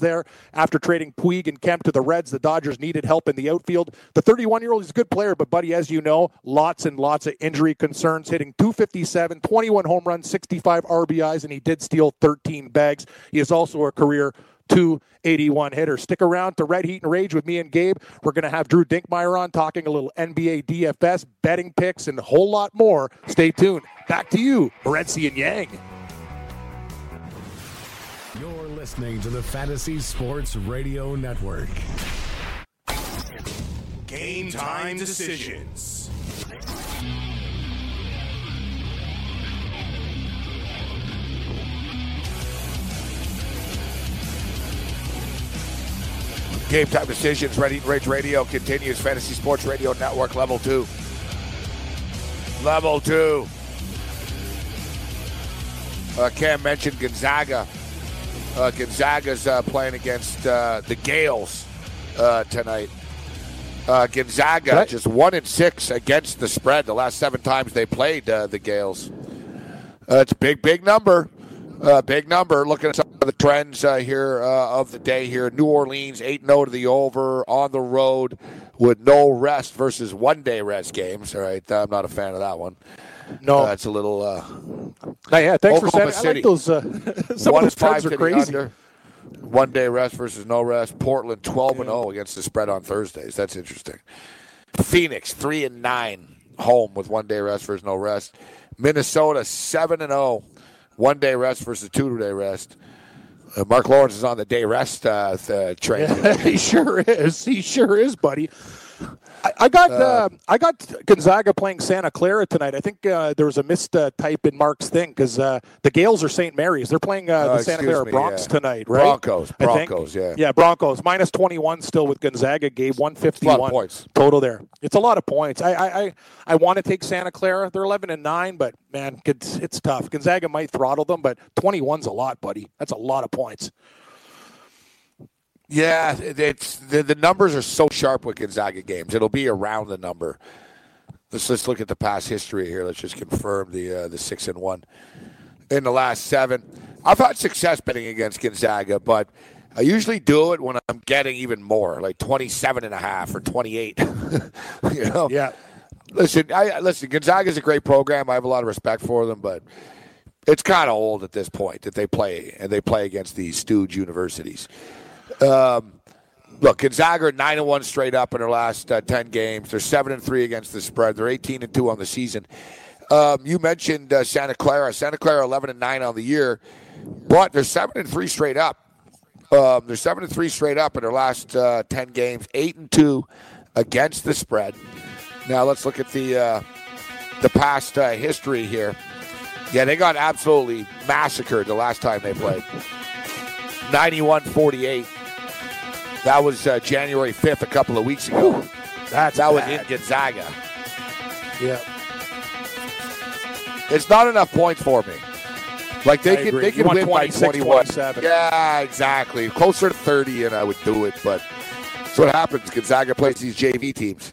there. After trading Puig and Kemp to the Reds, the Dodgers needed help in the outfield. The 31-year-old is a good player, but buddy, as you know, lots and lots of injury concerns, hitting 257, 21 home runs, 65 RBIs, and he did steal 13 bags. He is also a career 281 hitter. Stick around to Red Heat and Rage with me and Gabe. We're going to have Drew Dinkmeyer on talking a little NBA DFS, betting picks, and a whole lot more. Stay tuned. Back to you, Morency and Yang. You're listening to the Fantasy Sports Radio Network. Game time decisions. Game time decisions. Red Ready Rage Radio continues. Fantasy Sports Radio Network level two. Level two. Uh, Cam mentioned Gonzaga. Uh, Gonzaga's uh, playing against uh, the Gaels uh, tonight. Uh, Gonzaga Right. just one in six against the spread the last seven times they played uh, the Gaels. Uh, it's a big, big number. Uh, big number. Looking at some of the trends uh, here uh, of the day here. New Orleans 8 0 to the over on the road with no rest versus one day rest games. All right. I'm not a fan of that one. No, That's a little. Uh, Oh, yeah, thanks for Oklahoma saying. I like those. Uh, some one of those trends are crazy. One day rest versus no rest. Portland 12 and 0 against the spread on Thursdays. That's interesting. Phoenix 3 and 9 home with one day rest versus no rest. Minnesota 7 and 0. One day rest versus two day rest. Uh, Mark Lawrence is on the day rest uh, th- train. he sure is. He sure is, buddy. I, I got uh, I got Gonzaga playing Santa Clara tonight. I think uh, there was a missed uh, type in Mark's thing because uh, the Gaels are St. Mary's. They're playing uh, Oh, the Santa Clara me, Bronx yeah. tonight, right? Broncos, Broncos, yeah. yeah, Broncos minus twenty one still with Gonzaga. Gave one fifty It's a lot one points. total there. It's a lot of points. I I I, I want to take Santa Clara. They're eleven and nine, but man, it's it's tough. Gonzaga might throttle them, but twenty one's a lot, buddy. That's a lot of points. Yeah, it's the, the numbers are so sharp with Gonzaga games. It'll be around the number. Let's let's look at the past history here. Let's just confirm the uh, the six and one. in the last seven. I've had success betting against Gonzaga, but I usually do it when I'm getting even more, like 27 and a half or 28. you know? Yeah. Listen, I listen. Gonzaga's a great program. I have a lot of respect for them, but it's kind of old at this point that they play and they play against these stooge universities. Um, look, Gonzaga nine and one straight up in their last uh, ten games. They're seven and three against the spread. They're eighteen and two on the season. Um, you mentioned uh, Santa Clara. Santa Clara eleven and nine on the year, but they're seven and three straight up. Um, they're seven and three straight up in their last uh, ten games. Eight and two against the spread. Now let's look at the uh, the past uh, history here. Yeah, they got absolutely massacred the last time they played. 91-48. That was uh, January 5th, a couple of weeks ago. That's that was in Gonzaga. Yeah. It's not enough points for me. Like they I could they could win by 21. 27. Yeah, exactly. Closer to 30 and I would do it, but that's what happens. Gonzaga plays these JV teams.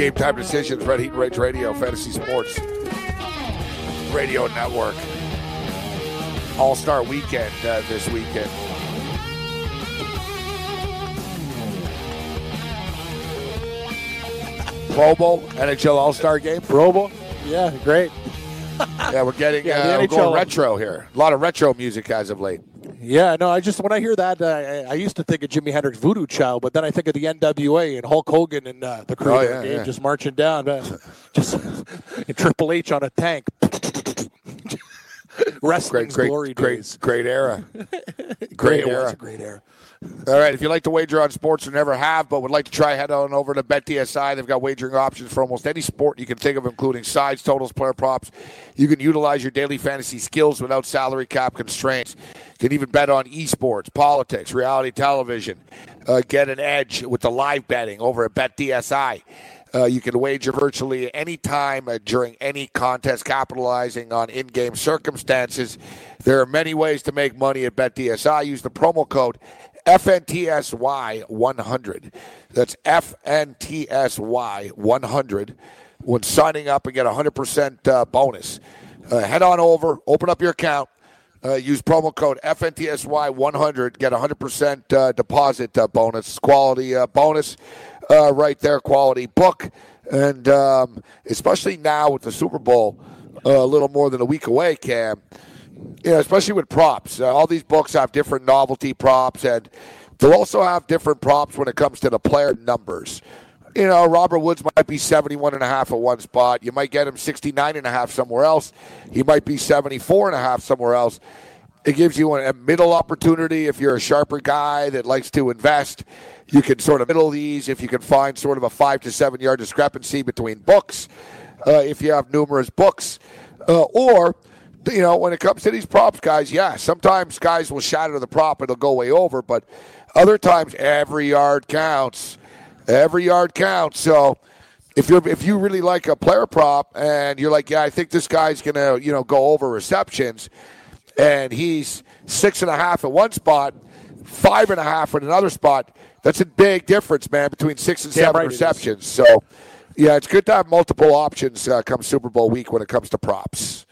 Game time decisions, Red Heat and Rage Radio, Fantasy Sports Radio Network. All Star Weekend uh, this weekend. Pro Bowl, NHL All Star Game. Pro Bowl? Yeah, great. Yeah, we're getting Yeah, uh, we're going retro here. A lot of retro music as of late. Yeah, no, I just when I hear that, uh, I, I used to think of Jimi Hendrix Voodoo Child, but then I think of the NWA and Hulk Hogan and uh, the crew Oh, yeah, yeah. just marching down, uh, just Triple H on a tank. Great, Wrestling's great, glory great, days. great era. Great was era. a great era. All right, if you like to wager on sports or never have, but would like to try, head on over to BetDSI. They've got wagering options for almost any sport you can think of, including sides, totals, player props. You can utilize your daily fantasy skills without salary cap constraints. Can even bet on esports, politics, reality television. Uh, get an edge with the live betting over at BetDSI. Uh, you can wager virtually any time uh, during any contest, capitalizing on in-game circumstances. There are many ways to make money at BetDSI. Use the promo code FNTSY100. That's FNTSY100 when signing up and get a 100% uh, bonus. Uh, head on over, open up your account, uh, use promo code FNTSY100, get a 100% uh, deposit uh, bonus, quality uh, bonus uh, right there, quality book. And um, especially now with the Super Bowl uh, a little more than a week away, Cam, you know, especially with props. All these books have different novelty props, and they'll also have different props when it comes to the player numbers. You know, Robert Woods might be 71 and a half at one spot. You might get him 69 and a half somewhere else. He might be 74 and a half somewhere else. It gives you a middle opportunity if you're a sharper guy that likes to invest. You can sort of middle these if you can find sort of a five to seven yard discrepancy between books. Uh, if you have numerous books, uh, or you know, when it comes to these props, guys, yeah, sometimes guys will shatter the prop, it'll go way over, but other times every yard counts. Every yard counts. So if you're if you really like a player prop and you're like, yeah, I think this guy's gonna, you know, go over receptions and he's six and a half at one spot, five and a half at another spot, that's a big difference, man, between six and Damn seven right receptions. So yeah, it's good to have multiple options uh, come Super Bowl week when it comes to props.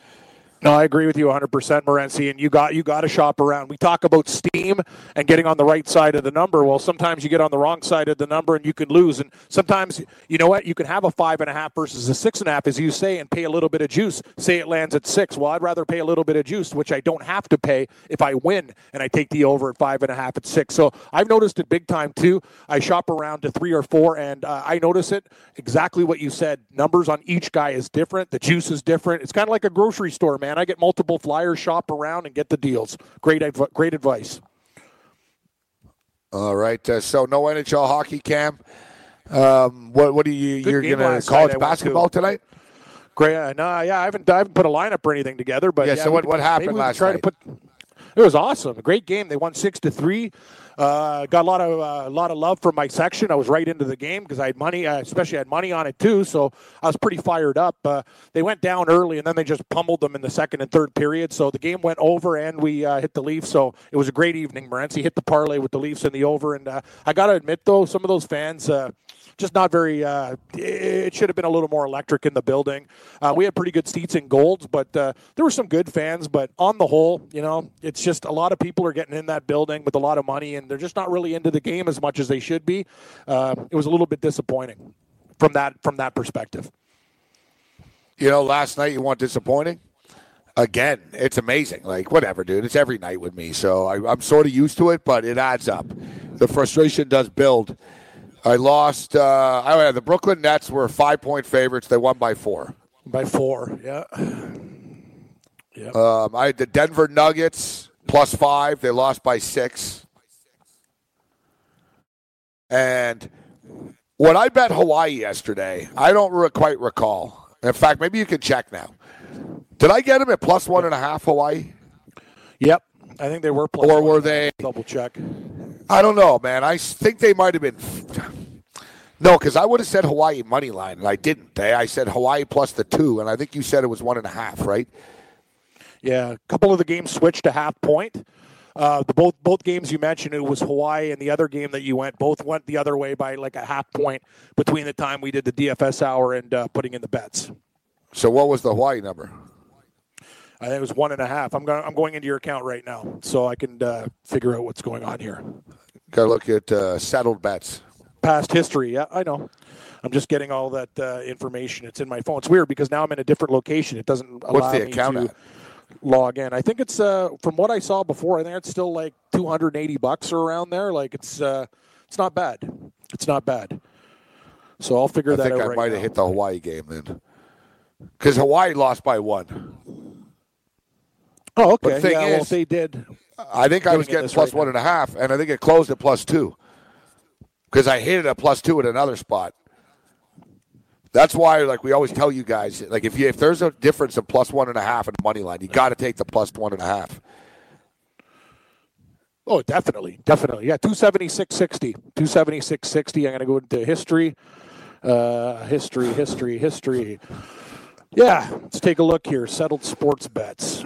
No, I agree with you 100%, Morency, and you got you got to shop around. We talk about steam and getting on the right side of the number. Well, sometimes you get on the wrong side of the number and you can lose. And sometimes, you know what? You can have a five and a half versus a six and a half, as you say, and pay a little bit of juice. Say it lands at six. Well, I'd rather pay a little bit of juice, which I don't have to pay if I win and I take the over at five and a half at six. So I've noticed it big time too. I shop around to three or four, and uh, I notice it exactly what you said. Numbers on each guy is different. The juice is different. It's kind of like a grocery store, man. I get multiple flyers, shop around, and get the deals. Great, adv- great advice. All right. Uh, so no NHL hockey camp. Um, what what do you Good you're gonna college night, basketball to. tonight? Great. Uh, no, yeah, I haven't, I haven't put a lineup or anything together, but Yeah, yeah. so what- what happened maybe we could last try night? To put, it was awesome. A Great game. They won six to three. Uh, got a lot of uh, a lot of love from my section. I was right into the game because I had money, uh, especially had money on it too. So I was pretty fired up. Uh, they went down early and then they just pummeled them in the second and third period. So the game went over and we uh, hit the Leafs. So it was a great evening. Morency hit the parlay with the Leafs in the over. And uh, I got to admit though, some of those fans. Just not very. Uh, it should have been a little more electric in the building. Uh, we had pretty good seats and golds, but uh, there were some good fans. But on the whole, you know, it's just a lot of people are getting in that building with a lot of money, and they're just not really into the game as much as they should be. Uh, it was a little bit disappointing from that from that perspective. You know, last night you want disappointing. Again, it's amazing. Like whatever, dude. It's every night with me, so I, I'm sort of used to it, but it adds up. The frustration does build. I lost. Uh, oh yeah, the Brooklyn Nets were five point favorites. They won by four. By four, yeah. Um, I had the Denver Nuggets plus five. They lost by six. And when I bet Hawaii yesterday, I don't re- quite recall. In fact, maybe you can check now. Did I get them at plus one and a half Hawaii? Yep, I think they were. Plus Or one. were they? Double check. I don't know, man. I think they might have been. No, because I would have said Hawaii money line, and I didn't. I said Hawaii plus the two, and I think you said it was one and a half, right? Yeah, a couple of the games switched to half point. Uh, the both both games you mentioned, it was Hawaii, and the other game that you went, both went the other way by like a half point between the time we did the DFS hour and uh, putting in the bets. So what was the Hawaii number? I think it was one and a half. I'm going. I'm going into your account right now, so I can uh, figure out what's going on here. Got to look at uh, settled bets. Past history, yeah, I know. I'm just getting all that uh, information. It's in my phone. It's weird because now I'm in a different location. It doesn't allow What's the me account to at? log in. I think it's uh, from what I saw before. I think it's still like 280 bucks or around there. Like it's uh, it's not bad. It's not bad. So I'll figure I that think out I right might now. have hit the Hawaii game then. Because Hawaii lost by one. Oh, But okay. the thing yeah, is- if they did. I think I was getting plus right one and a half, and I think it closed at plus two. Because I hit it at plus two at another spot. That's why, like we always tell you guys, like if you if there's a difference of plus one and a half in the money line, you got to take the plus one and a half. Oh, definitely, definitely. Yeah, 276.60. 276.60. I'm going to go into history. Uh, history, history, history. Yeah, let's take a look here. Settled sports bets.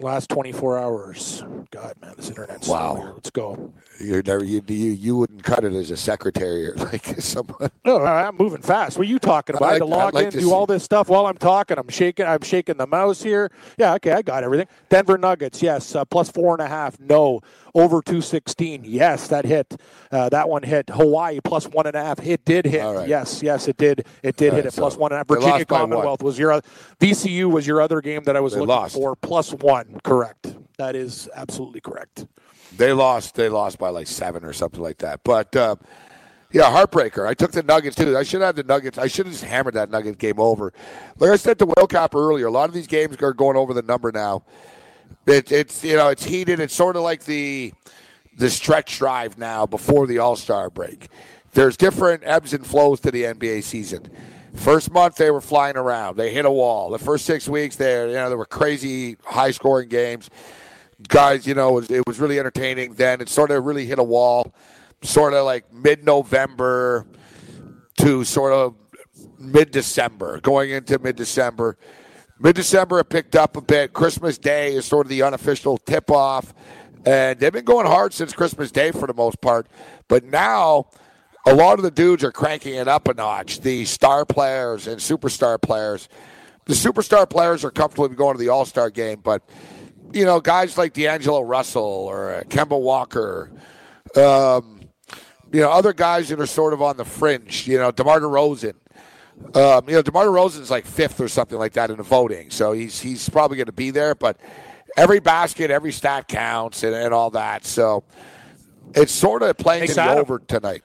Last 24 hours. God, man, this internet's Wow. Let's go. You're never you you, you wouldn't cut it as a secretary or like someone. No, I'm moving fast. What are you talking about? I had to like- I'd log like in, to do see- all this stuff while I'm talking. I'm shaking. I'm shaking the mouse here. Yeah, okay, I got everything. Denver Nuggets, yes, uh, plus four and a half. No, over two sixteen. Yes, that hit. Uh, that one hit. Hawaii plus one and a half. It did hit. Right. Yes, yes, it did. It did All hit right, it so one and a half. Virginia lost by one. Commonwealth was your VCU was your other game that I was They looking lost. for. Plus one. Correct. That is absolutely correct. They lost. They lost by like seven or something like that. But uh, yeah, heartbreaker. I took the Nuggets too. I should have the Nuggets. I should have just hammered that Nugget game over. Like I said to Whale Capper earlier, a lot of these games are going over the number now. It, it's you know it's heated. It's sort of like the the stretch drive now before the All Star break. There's different ebbs and flows to the NBA season. First month they were flying around. They hit a wall. The first six weeks there, you know, there were crazy high scoring games guys, you know, it was, it was really entertaining. Then it sort of really hit a wall, sort of like mid November to sort of mid December, going into mid December. Mid December, it picked up a bit. Christmas Day is sort of the unofficial tip off. And they've been going hard since Christmas Day for the most part. But now, a lot of the dudes are cranking it up a notch. The star players and superstar players. The superstar players are comfortable going to the All Star game, but you know, guys like D'Angelo Russell or Kemba Walker, um, you know, other guys that are sort of on the fringe. You know, DeMar DeRozan. Um, you know, DeMar DeRozan's like fifth or something like that in the voting, so he's he's probably going to be there. But every basket, every stat counts, and, and all that. So it's sort of playing to the over tonight.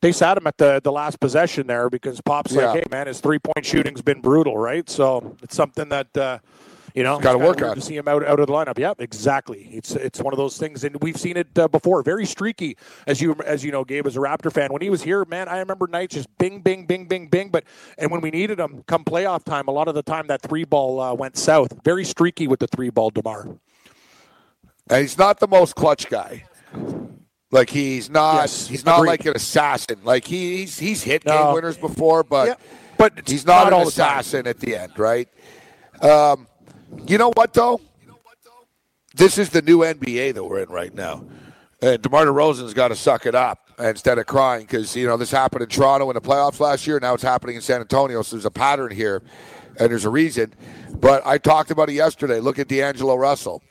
they sat him at the, the last possession there because Pop's Yeah. like, hey, man, his three point shooting's been brutal, right? So it's something that uh, You know, Gotta work weird on to see him out, out of the lineup. Yep, exactly. It's it's one of those things, and we've seen it uh, before. Very streaky, as you as you know, Gabe, as a Raptor fan. When he was here, man, I remember nights just bing, bing, bing, bing, bing. But and when we needed him, come playoff time, a lot of the time that three ball uh, went south. Very streaky with the three ball, Demar. And he's not the most clutch guy. Like he's not. Yes, he's not agreed. like an assassin. Like he's he's hit No. game winners before, but Yeah, but he's not, not an all the assassin at the end, right? Um, you know what though? This is the new NBA that we're in right now, and DeMar DeRozan's got to suck it up instead of crying because you know this happened in Toronto in the playoffs last year. Now it's happening in San Antonio. So there's a pattern here, and there's a reason. But I talked about it yesterday. Look at D'Angelo Russell.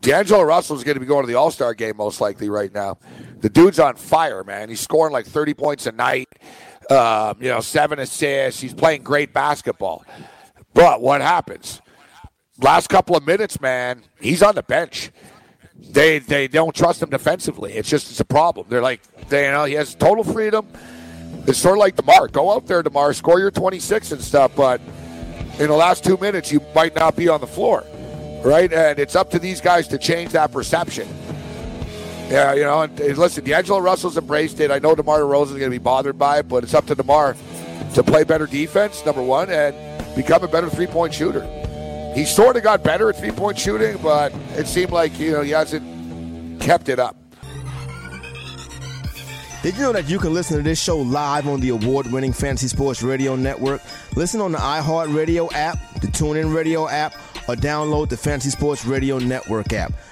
D'Angelo Russell is going to be going to the All Star game most likely right now. The dude's on fire, man. He's scoring like 30 points a night, um, you know, seven assists. He's playing great basketball. But what happens? Last couple of minutes, man, he's on the bench. They they don't trust him defensively. It's just it's a problem. They're like, they, you know, he has total freedom. It's sort of like Demar. Go out there, Demar, score your 26 and stuff. But in the last two minutes, you might not be on the floor, right? And it's up to these guys to change that perception. Yeah, you know, and, and listen, D'Angelo Russell's embraced it. I know DeMar DeRozan is going to be bothered by it, but it's up to DeMar to play better defense, number one, and become a better three point shooter. He sort of got better at three point shooting, but it seemed like, you know, he hasn't kept it up. Did you know that you can listen to this show live on the award winning Fantasy Sports Radio Network? Listen on the iHeartRadio app, the TuneIn Radio app, or download the Fantasy Sports Radio Network app.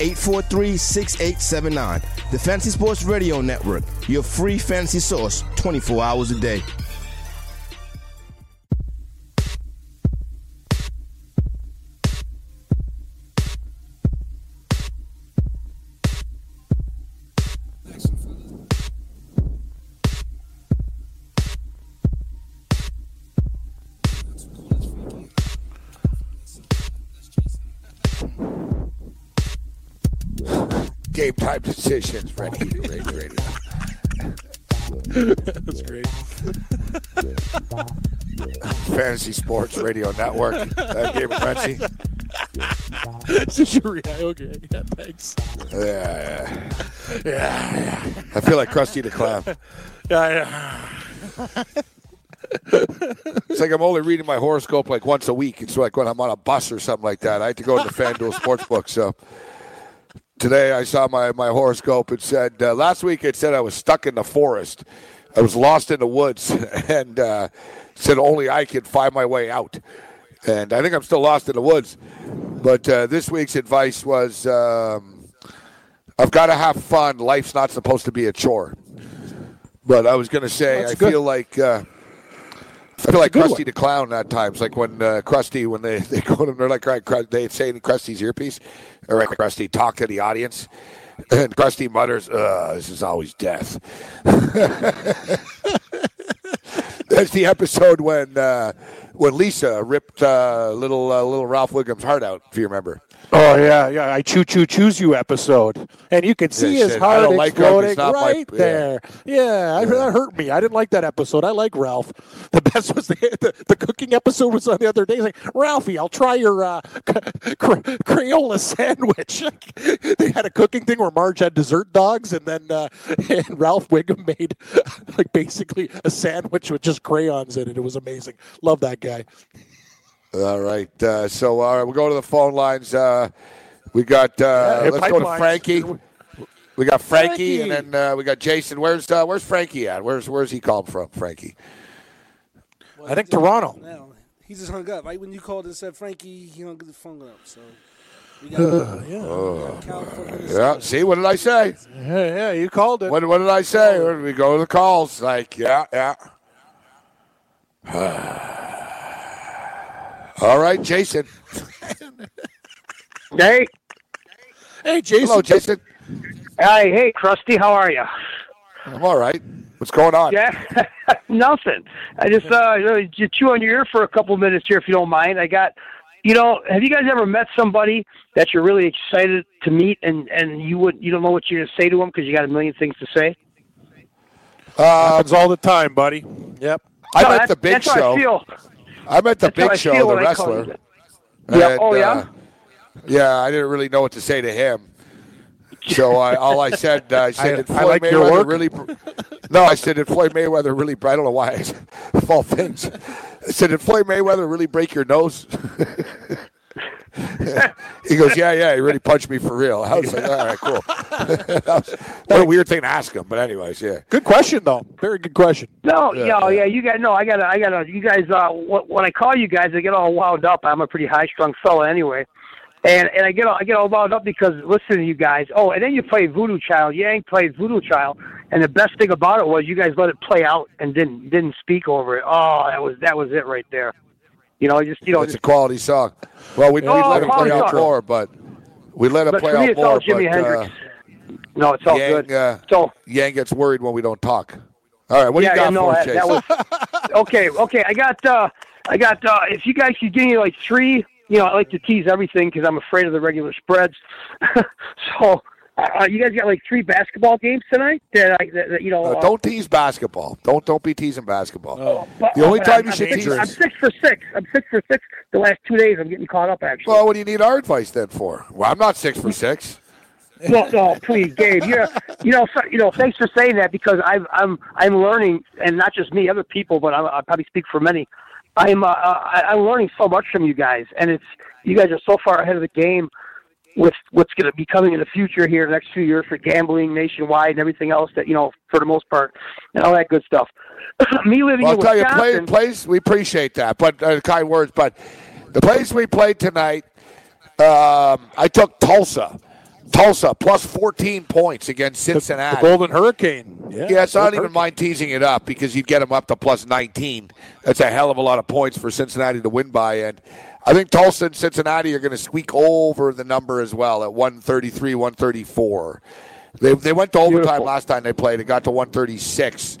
843 6879. The Fantasy Sports Radio Network, your free fantasy source 24 hours a day. Time decisions, ready. That's great. Fantasy Sports Radio Network. Uh, Gabe Renzi. okay, yeah, thanks. Yeah, Yeah, yeah, I feel like Krusty the Clown. yeah, yeah. It's like I'm only reading my horoscope like once a week. It's like when I'm on a bus or something like that. I had to go to the FanDuel Sportsbook. So today I saw my, my horoscope. It said, uh, last week it said I was stuck in the forest. I was lost in the woods and uh, said only I could find my way out. And I think I'm still lost in the woods. But uh, this week's advice was um, I've got to have fun. Life's not supposed to be a chore. But I was going to say, That's I good. feel like. I feel like Krusty one. the Clown at times. Like when uh, Krusty, when they, they go to him, they're like, right, they say in Krusty's earpiece, all right, Krusty, talk to the audience. And Krusty mutters, this is always death. That's the episode when uh, when Lisa ripped uh, little uh, little Ralph Wiggum's heart out, if you remember. Oh yeah, yeah. I choo choo choose you episode, and you can see Yeah, his heart don't like him. exploding my- right yeah. there. Yeah, I, that hurt me. I didn't like that episode. I like Ralph. The best was the the, the cooking episode was on the other day. He's like Ralphie, I'll try your uh, cra- Crayola sandwich. they had a cooking thing where Marge had dessert dogs, and then uh, and Ralph Wiggum made like basically a sandwich with just crayons in it. It was amazing. Love that guy. All right. Uh, so all right, we'll go to the phone lines. Uh, we got uh, Yeah, let's go to. Frankie. We got Frankie, Frankie. and then uh, we got Jason. Where's uh, Where's Frankie at? Where's Where's he called from? Frankie. I think Toronto. No, he just hung up. Right when you called and said Frankie, he hung the phone up. So we got, we got California, Yeah. See, what did I say? Yeah, yeah, you called it. What What did I say? Where did we go to the calls? Like, yeah, yeah. All right, Jason. Hey, Hey, Jason. Hello, Jason. Hi, hey, Krusty, how are you? I'm all right. What's going on? Yeah, nothing. I just uh, you chew on your ear for a couple minutes here, if you don't mind. I got, you know, have you guys ever met somebody that you're really excited to meet, and and you would you don't know what you're gonna say to them because you got a million things to say? Happens all the time, buddy. Yep. I met the Big that's how I Show. feel. I met the That's Big Show, the when I call wrestler. Yeah. And, Oh, yeah? uh, yeah, I didn't really know what to say to him. So I, all I said, uh, I said, I- did I Floyd like your Mayweather work. really? br- No, I said, did Floyd Mayweather really? I don't know why. I said, all things, I said, did Floyd Mayweather really break your nose? he goes, yeah, yeah. He really punched me for real. I was like, all right, cool. That was- what a weird thing to ask him, but anyways, yeah. Good question, though. Very good question. No, Yeah, yeah, yeah, yeah. You guys, no, I gotta, I gotta. You guys, uh, wh- when I call you guys, I get all wound up. I'm a pretty high-strung fella anyway, and and I get all, I get all wound up because listening to you guys. Oh, and then you played Voodoo Child. Yang played Voodoo Child, and the best thing about it was you guys let it play out and didn't didn't speak over it. Oh, that was that was it right there. You know, I just you know, It's a quality song. Well, we, we Oh, let him play out more, but we let it but play out it's more. all Jimi but, Hendrix. uh, no, it's all Yang, good. uh, So Yang gets worried when we don't talk. All right, what yeah, do you got no, for us, Jason? that was okay. Okay, I got, uh, I got. Uh, if you guys could give me like three, you know, I like to tease everything because I'm afraid of the regular spreads. so, uh, you guys got like three basketball games tonight that, I, that, that you know. Uh, uh, don't tease basketball. Don't don't be teasing basketball. but- the only but time I'm, you I'm should six, tease. I'm six for six. I'm six for six. The last two days, I'm getting caught up actually. Well, what do you need our advice then for? Well, I'm not six for six. no, no, please, Gabe. You're, you know, so, you know. Thanks for saying that because I've, I'm, I'm learning, and not just me, other people, but I, I probably speak for many. I'm, uh, I, I'm learning so much from you guys, and it's you guys are so far ahead of the game with what's going to be coming in the future here, in the next few years for gambling nationwide and everything else that you know, for the most part, and all that good stuff. me living Well, I'll in tell you, play, place we appreciate that, but uh, kind words. But the place we played tonight, um, I took Tulsa. Tulsa plus 14 points against Cincinnati. the Golden Hurricane. Yeah, Yeah, so I don't Golden even mind teasing it up because you'd get them up to plus 19. That's a hell of a lot of points for Cincinnati to win by. And I think Tulsa and Cincinnati are going to squeak over the number as well at 133, 134. They, they went to overtime Beautiful. last time they played. It got to 136.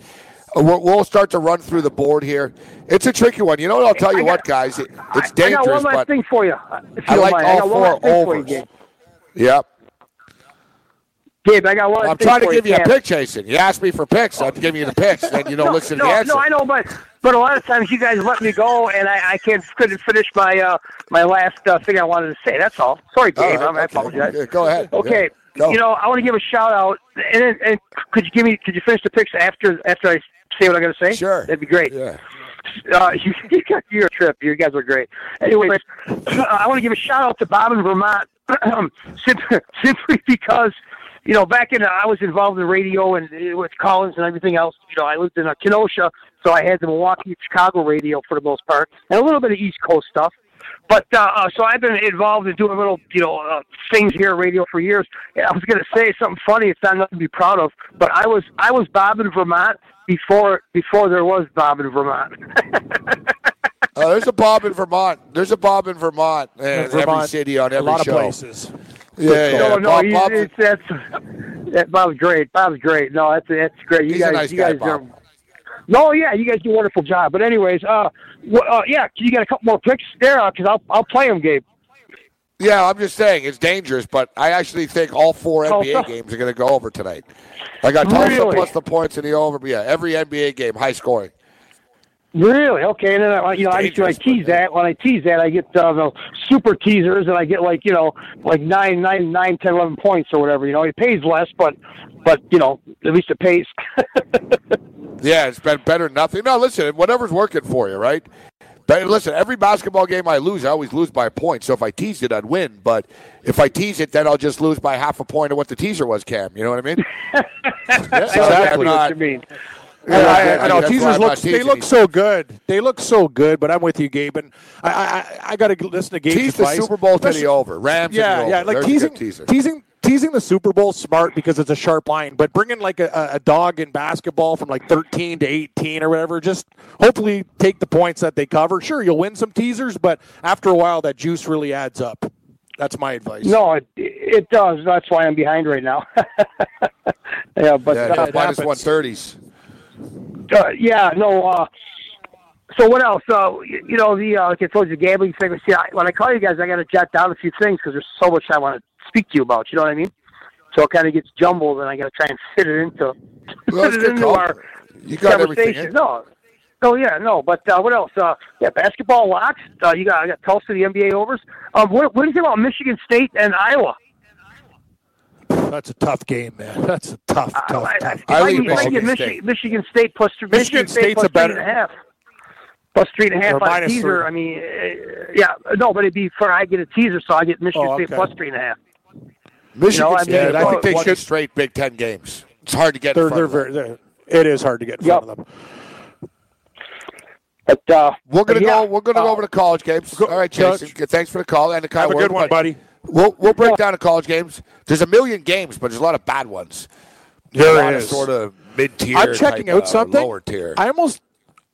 Uh, We'll, we'll start to run through the board here. It's a tricky one. You know what? I'll tell you I what, guys. It, I- it's I got dangerous, one last but thing for you. I like mind. all four last thing for you, yep. Gabe, I got one. I'm trying to give you a Cam. pick, Jason. You asked me for picks. I'm giving you the picks. Then you don't no, listen no, to the answer. No, I know, but but a lot of times you guys let me go, and I, I can't couldn't finish my uh, my last uh, thing I wanted to say. That's all. Sorry, Gabe. right, I'm- I apologize. Go ahead. Okay, Yeah, go. you know I want to give a shout out, and, and could you give me could you finish the picks after after I say what I'm going to say? Sure. that'd be great. Yeah. Uh, you, you got your trip. You guys are great. Anyways, I want to give a shout out to Bob in Vermont, simply because you know back in I was involved in radio and uh, with Collins and everything else. You know, I lived in uh, Kenosha, so I had the Milwaukee, Chicago radio for the most part, and a little bit of East Coast stuff. But uh, uh, so I've been involved in doing little, you know, uh, things here, radio for years. And I was going to say something funny. It's not nothing to be proud of, but I was I was Bob in Vermont before before there was Bob in Vermont. Uh, there's a Bob in Vermont. There's a Bob in Vermont in every city on a every lot show. of places. Yeah, yeah. no, no, Bob, he's, Bob's- it's, that's that Bob's great. Bob's great. No, that's that's great. You He's a guys, nice you guy, guys Bob. are. No, yeah, you guys do a wonderful job. But anyways, uh, wh- uh yeah, you got a couple more picks there because I'll I'll play them, Gabe. yeah, I'm just saying it's dangerous, but I actually think all four Tulsa? NBA games are going to go over tonight. I got Tulsa Really? plus the points in the over. Yeah, every NBA game high scoring. Really? Okay. And then I, you know, I, I tease that, when I tease that, I get uh, the super teasers, and I get like you know, like nine, nine, nine, ten, eleven points or whatever. You know, it pays less, but but you know, at least it pays. Yeah, it's been better than nothing. No, listen, whatever's working for you, right? But listen, every basketball game I lose, I always lose by a point. So if I tease it, I'd win. But if I tease it, then I'll just lose by half a point of what the teaser was, Cam. You know what I mean? Exactly. I'm what you mean? I, I, I know teasers look they look so good. They look so good, but I'm with you, Gabe. And I I, I got to listen to Gabe's Tease the. Super Bowl to the over. Rams Yeah, the yeah, over. like There's teasing, teaser. teasing, teasing the Super Bowl smart because it's a sharp line. But bringing like a, a- a dog in basketball from like 13 to 18 or whatever, just hopefully take the points that they cover. Sure, you'll win some teasers, but after a while, that juice really adds up. That's my advice. No, it it does. That's why I'm behind right now. yeah, but Yeah, uh, yeah, minus one thirties. Uh, yeah, no. Uh, so what else? Uh, you, you know, the uh, like I told you, gambling thing. See, I, when I call you guys, I got to jot down a few things because there's so much I want to speak to you about. You know what I mean? So it kind of gets jumbled, and I got to try and fit it into Well, fit it into call. our You got conversation. in. No. Oh yeah, no, but uh, what else? Uh, yeah, basketball locks. Uh, you got I got Tulsa, the NBA overs. Um, what, what do you think about Michigan State and Iowa? That's a tough game, man. That's a tough, tough, I, I, tough. if I, lean I get Michigan Michigan, State. Michigan State plus three, Michigan State State's plus a better- three and a half. Plus three and a half Or on a teaser. three. I mean, uh, yeah, no, but it'd be for I get a teaser, so I get Michigan Oh, State plus three and a half. Michigan You know, I State. mean, I think they should straight Big Ten games. It's hard to get. They're in they're front of very. They're, it is hard to get in Yep. front of them. But uh, We're gonna but yeah, go. We're gonna go uh, over to college games. Go- All right, Coach. Jason. Thanks for the call and the kind Have a good one, but buddy. We'll we'll break down the college games. There's a million games, but there's a lot of bad ones. There a lot is. of sort of mid tier. I'm checking type, out uh, something. Lower tier. I almost,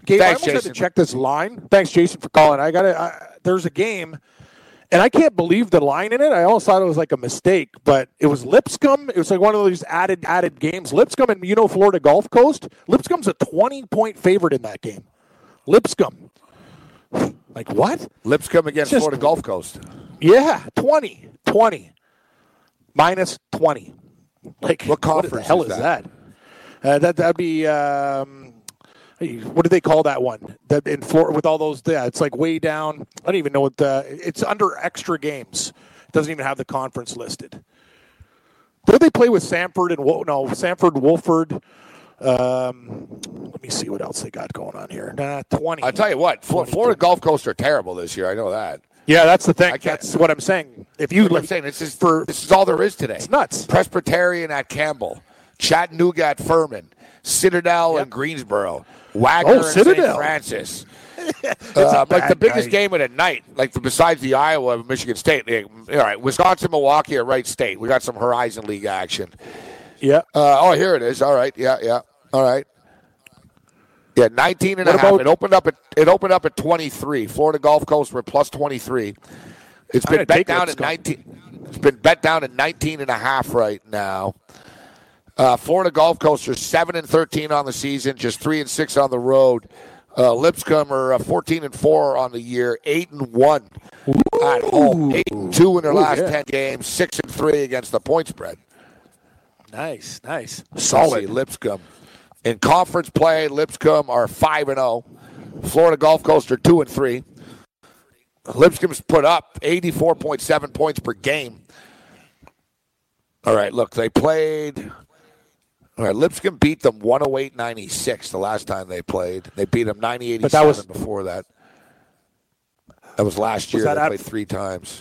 Gabe, I Thanks, almost had to check this line. Thanks, Jason, for calling. I got to. There's a game, and I can't believe the line in it. I almost thought it was like a mistake, but it was Lipscomb. It was like one of those added added games. Lipscomb and you know Florida Gulf Coast. Lipscomb's a 20 point favorite in that game. Lipscomb. Like what? Lipscomb against Just- Florida Gulf Coast. Yeah, 20. 20. Minus 20. Like, What the conference hell is is that? that? Uh, that that'd be um, what do they call that one? That in Florida with all those. Yeah, it's like way down. I don't even know what the. It's under extra games. It doesn't even have the conference listed. Where they play with Samford and no Samford Wofford. Um, let me see what else they got going on here. Nah, twenty. I tell you what, Florida Gulf Coast are terrible this year. I know that. Yeah, that's the thing. I That's what I'm saying. If you Like like, I'm saying, this is for this is all there is today. It's nuts. Presbyterian at Campbell, Chattanooga at Furman, Citadel Yep. and Greensboro, Wagner Oh, and St. Francis. Uh, like the biggest night. game of the night, like the, besides the Iowa Michigan State. like, all right, Wisconsin, Milwaukee at Wright State. We got some Horizon League action. yeah. Uh, oh, here it is. All right, yeah, yeah. All right. Yeah, 19 and a What half. about- It opened up at it opened up at 23. Florida Gulf Coast were plus 23. It's been bet down at Lipscomb. 19. It's been bet down at 19 and a half right now. Uh, Florida Gulf Coast are 7 and 13 on the season, just 3 and 6 on the road. Uh, Lipscomb are uh, 14 and 4 on the year, 8 and 1 at home, 8 and 2 in their Ooh, last yeah. 10 games, 6 and 3 against the point spread. Nice, nice, solid. Lipscomb. In conference play, Lipscomb are five and zero. Florida Gulf Coast are two and three. Lipscomb's put up eighty four point seven points per game. All right, look, they played. All right, Lipscomb beat them 108-96 the last time they played. They beat them 90 But that was- before that. That was last Was year. that they at- played three times.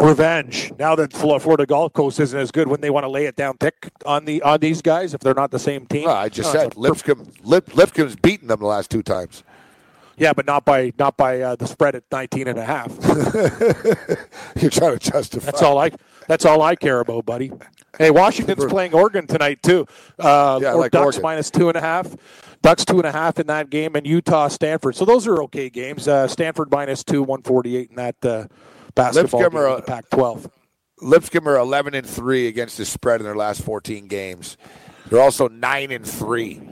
Revenge. Now that Florida Gulf Coast isn't as good, when they want to lay it down thick on the on these guys if they're not the same team. No, I just No, said it's a- Lipscomb. Lip, Lipscomb's beaten them the last two times. Yeah, but not by not by uh, the spread at 19 and a half. You're trying to justify. That's all I. That's all I care about, buddy. Hey, Washington's playing Oregon tonight too. Uh, Yeah, or like Ducks Oregon. minus two and a half. Ducks two and a half in that game, and Utah Stanford. So those are okay games. Uh, Stanford minus two, one forty eight in that uh, basketball Lipscomb are the Pac-12. Lipscomb are 11 and 3 against the spread in their last 14 games. They're also 9 and 3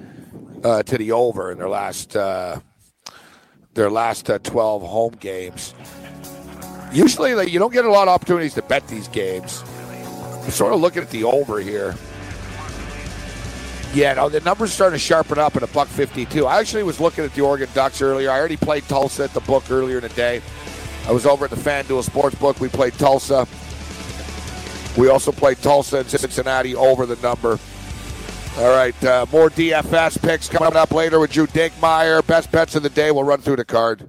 uh, to the over in their last uh, their last uh, 12 home games. Usually, like, you don't get a lot of opportunities to bet these games. I'm sort of looking at the over here. Yeah, no, the numbers starting to sharpen up at a buck 52. I actually was looking at the Oregon Ducks earlier. I already played Tulsa at the book earlier in the day. I was over at the FanDuel Sportsbook. We played Tulsa. We also played Tulsa and Cincinnati over the number. All right, uh, more DFS picks coming up later with Drew Dinkmeyer. Best bets of the day. We'll run through the card.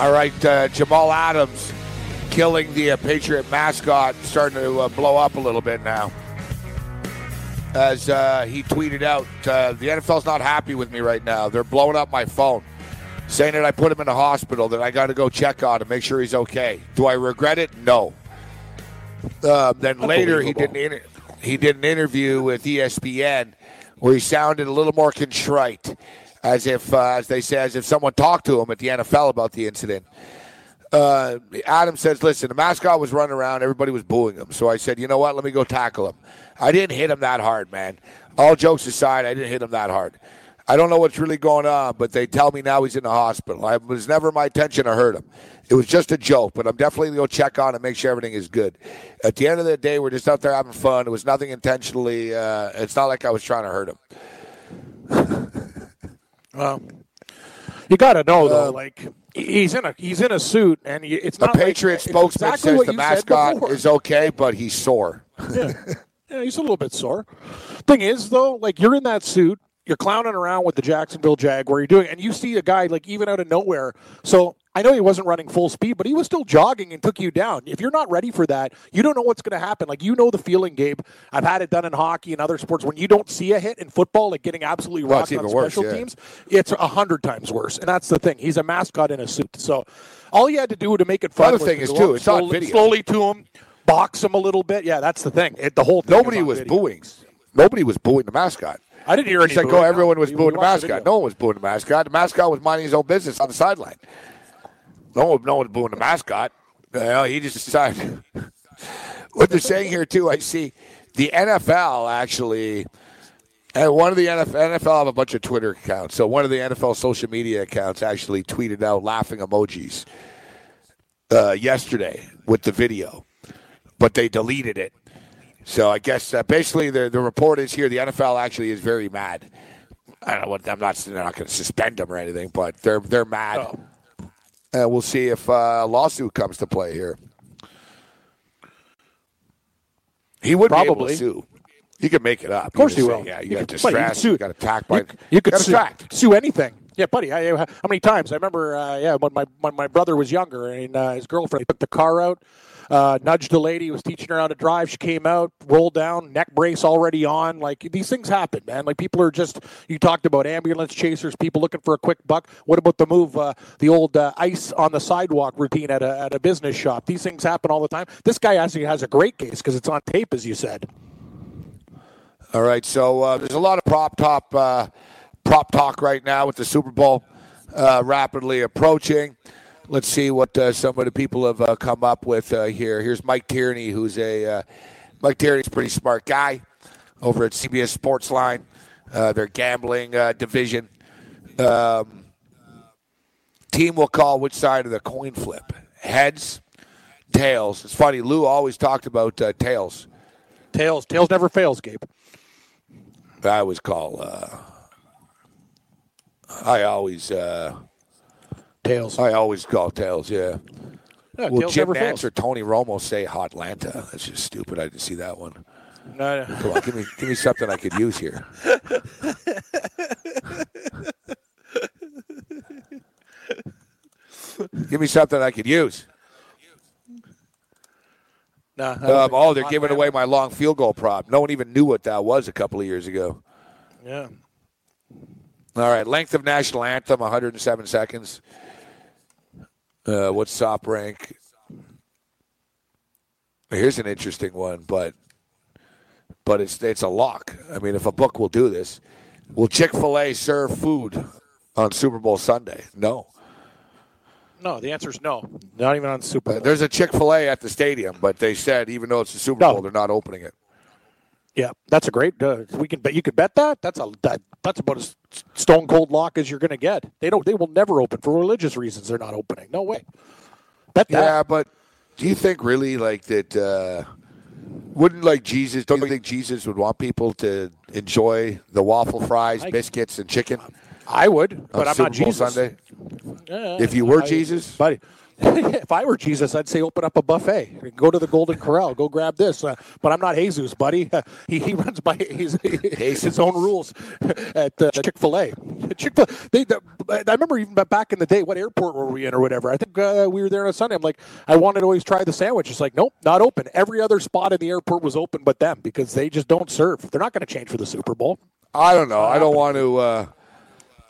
All right, uh, Jamal Adams killing the uh, Patriot mascot, starting to uh, blow up a little bit now. As uh, he tweeted out, uh, the NFL's not happy with me right now. They're blowing up my phone saying that I put him in the hospital, that I got to go check on him, make sure he's okay. Do I regret it? No. Uh, then later, he did, an inter- he did an interview with ESPN where he sounded a little more contrite, as if, uh, as they say, as if someone talked to him at the NFL about the incident uh, Adam says, listen, the mascot was running around. Everybody was booing him. So I said, you know what? Let me go tackle him. I didn't hit him that hard, man. All jokes aside, I didn't hit him that hard. I don't know what's really going on, but they tell me now he's in the hospital. It was never my intention to hurt him. It was just a joke, but I'm definitely going to go check on and make sure everything is good. At the end of the day, we're just out there having fun. It was nothing intentionally. Uh, it's not like I was trying to hurt him. Well, you got to know though, Uh, like he's in a he's in a suit, and you- it's A not like- Patriot it's spokesman exactly says the mascot is okay, but he's sore. yeah. yeah, he's a little bit sore. Thing is, though, like you're in that suit, you're clowning around with the Jacksonville Jaguar, you're doing, and you see a guy like even out of nowhere. So I know he wasn't running full speed, but he was still jogging and took you down. If you're not ready for that, you don't know what's going to happen. Like you know the feeling, Gabe. I've had it done in hockey and other sports. When you don't see a hit in football, like getting absolutely rocked on even worse, special yeah. teams, it's a hundred times worse. And that's the thing. He's a mascot in a suit. So all you had to do to make it fun. Other was thing is, too, it's on slowly, video. slowly to him, box him a little bit. Yeah, that's the thing. It, the whole thing Nobody was video. booing. Nobody was booing the mascot. I didn't hear He any. said, booing, "Go." no. Everyone was booing the mascot. video. No one was booing the mascot. The mascot was minding his own business on the sideline. No one, no one was booing the mascot. Well, he just decided. what they're saying here too, I see the NFL actually, and one of the NFL, NFL have a bunch of Twitter accounts. So one of the NFL social media accounts actually tweeted out laughing emojis uh, yesterday with the video, but they deleted it. So I guess uh, basically the the report is here. The NFL actually is very mad. I don't know what I'm not. They're not going to suspend them or anything, but they're they're mad. Oh. And we'll see if uh, a lawsuit comes to play here. He would be able Probably. to sue. He could make it up. Of course he he will. say, Yeah, you, You got distressed. sue- You got attacked by. You, you could sue, sue anything. Yeah, buddy. I, I, how many times? I remember. Uh, yeah, when my when my brother was younger and uh, his girlfriend took the car out, uh, nudged a lady, was teaching her how to drive. She came out, rolled down, neck brace already on. Like these things happen, man. Like people are just. You talked about ambulance chasers, people looking for a quick buck. What about the move, uh, the old uh, ice on the sidewalk routine at a at a business shop? These things happen all the time. This guy actually has a great case because it's on tape, as you said. All right, so uh, there's a lot of prop top uh, prop talk right now with the Super Bowl uh, rapidly approaching. Let's see what uh, some of the people have uh, come up with uh, here. Here's Mike Tierney, who's a uh, Mike Tierney's a pretty smart guy over at CBS Sportsline, uh, their gambling uh, division. Um, team will call which side of the coin flip: heads, tails. It's funny. Lou always talked about uh, tails. Tails, tails never fails, Gabe. I always call. Uh, I always. Tails. I always call tails. Yeah. Will tails Jim never Nance fails. or Tony Romo say Hotlanta? That's just stupid. I didn't see that one. No, no. Come on, give me give me something I could use here. give me something I could use. No, Um, oh, they're giving away my long field goal prop. No one even knew what that was a couple of years ago. Yeah. All right, length of national anthem, 107 seconds. Uh, what's top rank? Here's an interesting one, but but it's it's a lock. I mean, if a book will do this, will Chick Fil A serve food on Super Bowl Sunday? No. No, the answer is no. Not even on Super Uh, there's a Chick Fil A at the stadium, but they said even though it's the Super No. Bowl, they're not opening it. Yeah, that's a great. Uh, we can bet. You could bet that. That's a that, that's about as stone cold lock as you're going to get. They don't. They will never open for religious reasons. They're not opening. No way. Bet that. Yeah, but do you think really like that? Uh, wouldn't like Jesus? Don't you think Jesus would want people to enjoy the waffle fries, biscuits, and chicken? I would, but I'm Super not Bowl Jesus. Sunday. Yeah, If you were I- Jesus? buddy. if I were Jesus, I'd say open up a buffet. Go to the Golden Corral. Go grab this. Uh, but I'm not Jesus, buddy. he, he runs by his, his own rules at uh, Chick Fil A. Chick Fil. They, the, I remember even back in the day. What airport were we in or whatever? I think uh, we were there on a Sunday. I'm like, I wanted to always try the sandwich. It's like, nope, not open. Every other spot in the airport was open, but them because they just don't serve. They're not going to change for the Super Bowl. I don't know. I don't want to.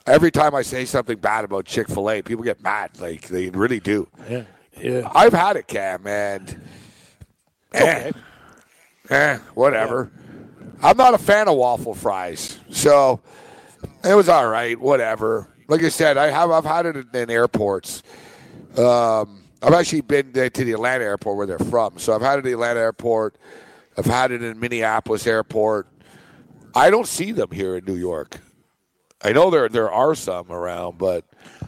Every time I say something bad about Chick Fil A, people get mad. Like they really do. Yeah, yeah. I've had it, Cam, and eh, eh, whatever. I'm not a fan of waffle fries, so it was all right. Whatever. Like I said, I have I've had it in, in airports. Um, I've actually been to the Atlanta airport where they're from, so I've had it at the Atlanta airport. I've had it in Minneapolis airport. I don't see them here in New York. I know there there are some around, but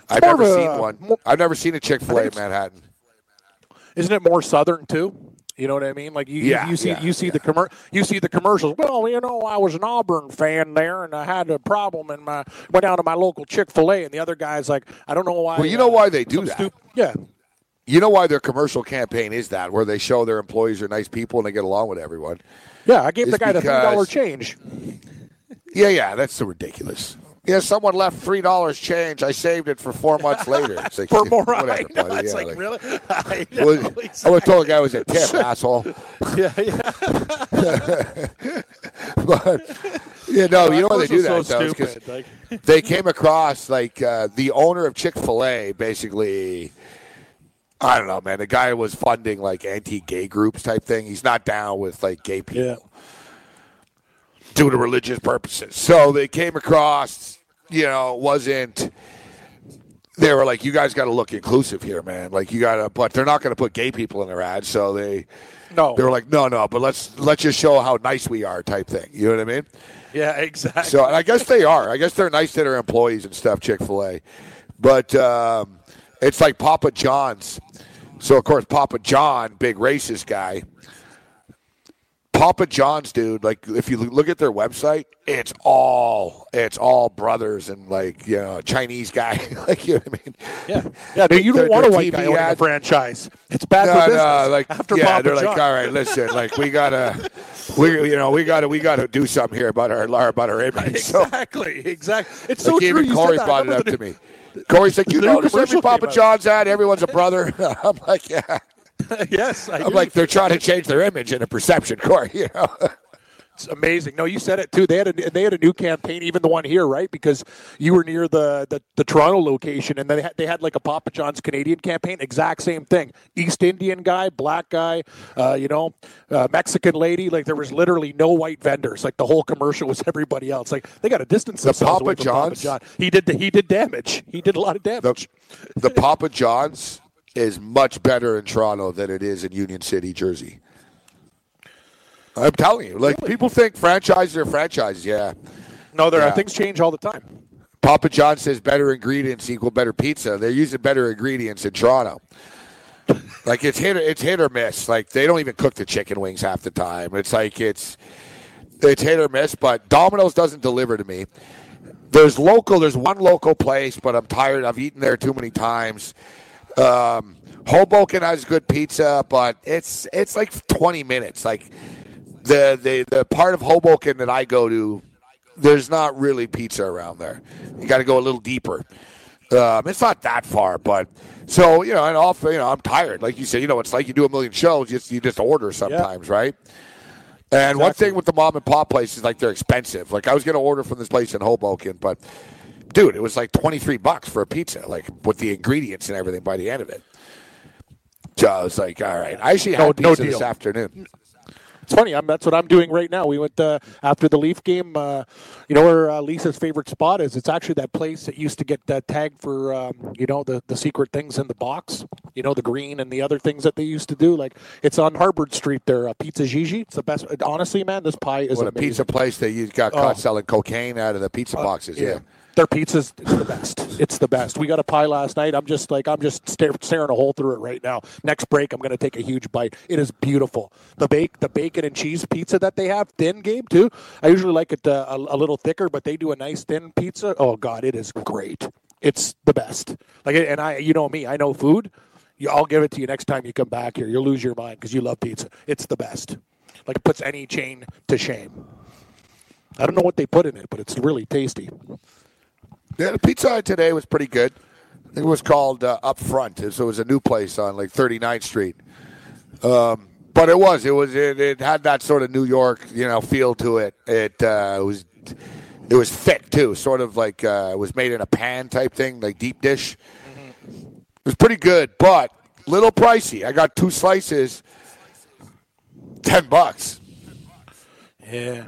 I've more never a- seen one. I've never seen a Chick Fil A in Manhattan. Isn't it more southern too? You know what I mean? Like you, Yeah, you, see, yeah, you see the commer- you see the commercials. Well, you know, I was an Auburn fan there, and I had a problem, and my went down to my local Chick Fil A, and the other guy's like, I don't know why. Well, you know uh, why they do that. stu- yeah, You know why their commercial campaign is that, where they show their employees are nice people and they get along with everyone. yeah. I gave the It's guy the three dollar change. Yeah, yeah, that's so ridiculous. Yeah, someone left three dollars change. I saved it for four months later. It's like, For more, whatever, I know. It's Yeah, like, really. I know, I would exactly. have told the guy was a tip, asshole. Yeah, yeah. but you know, you know why they do that so though, is 'cause stupid, like- they came across like uh, the owner of Chick Fil A, basically. I don't know, man. The guy was funding like anti-gay groups type thing. He's not down with like gay people. Yeah. Due to religious purposes. So they came across, you know, wasn't. They were like, you guys got to look inclusive here, man. Like you got to, but they're not going to put gay people in their ads. So they, No. they were like, no, no, but let's let's just show how nice we are, type thing. You know what I mean? Yeah, exactly. So and I guess they are. I guess they're nice to their employees and stuff. Chick Fil A, but um, it's like Papa John's. So of course Papa John, big racist guy. Papa John's, dude. Like if you look at their website, it's all it's all brothers and like you know Chinese guy. like you know what I mean? yeah, yeah. You don't want a white guy TV owning a franchise. It's bad no, for business. no, like after yeah, Papa they're like, all right, listen, like we gotta, we you know, we gotta, we gotta do something here about our about our image. So Exactly, exactly. It's so like true. even Corey brought it up to me. Corey's like, you know, every Papa. John's ad, everyone's a brother. I'm like, yeah. The- yes, I I'm like, they're trying to change their image and a perception, Corey. You know, It's amazing. No, you said it too. They had a they had a new campaign, even the one here, right? Because you were near the the, the Toronto location, and they had, they had like a Papa John's Canadian campaign. Exact same thing. East Indian guy, black guy, uh, you know, uh, Mexican lady. Like there was literally no white vendors. Like the whole commercial was everybody else. Like they got to distance The Papa from Papa John's? John. He did the, he did damage. He did a lot of damage. the Papa John's is much better in Toronto than it is in Union City, Jersey. I'm telling you, like people think franchises are franchises. Yeah, no, there Yeah. are things change all the time. Papa John says better ingredients equal better pizza. They're using better ingredients in Toronto. Like it's hit, it's hit or miss. Like they don't even cook the chicken wings half the time. It's like it's it's hit or miss. But Domino's doesn't deliver to me. There's local. There's one local place, but I'm tired. I've eaten there too many times. Um, Hoboken has good pizza, but it's it's like 20 minutes. Like the the the part of Hoboken that I go to, there's not really pizza around there. You got to go a little deeper. Um, it's not that far, but so you know, and off. You know, I'm tired. Like you said, you know, it's like you do a million shows. You just, you just order sometimes, right? And one thing with the mom and pop places, like they're expensive. Like I was going to order from this place in Hoboken, but dude, it was like 23 bucks for a pizza, like with the ingredients and everything by the end of it. So I was like, all right. I actually had No- no pizza this afternoon. It's funny. I'm, that's what I'm doing right now. We went uh, after the Leaf game. Uh, you know where uh, Lisa's favorite spot is? It's actually that place that used to get uh, tagged for um, you know the the secret things in the box. You know the green and the other things that they used to do. Like it's on Harbord Street there. Uh, Pizza Gigi. It's the best. Honestly, man, this pie is What a amazing. pizza place that you got caught Oh. selling cocaine out of the pizza boxes. Yeah. Their pizza's it's the best. It's the best. We got a pie last night. I'm just like I'm just staring a hole through it right now. Next break, I'm going to take a huge bite. It is beautiful. The bake, the bacon and cheese pizza that they have, thin game too. I usually like it uh, a, a little thicker, but they do a nice thin pizza. Oh God, it is great. It's the best. Like, and I, you know me, I know food. I'll give it to you next time you come back here. You'll lose your mind because you love pizza. It's the best. Like it puts any chain to shame. I don't know what they put in it, but it's really tasty. Yeah, the Pizza today was pretty good. I think it was called uh, Up Front. So it was a new place on like 39th Street. Um, but it was, it was, it, it had that sort of New York, you know, feel to it. It uh, was, it was thick too, sort of like uh, it was made in a pan type thing, like deep dish. It was pretty good, but little pricey. I got two slices, ten bucks. Yeah.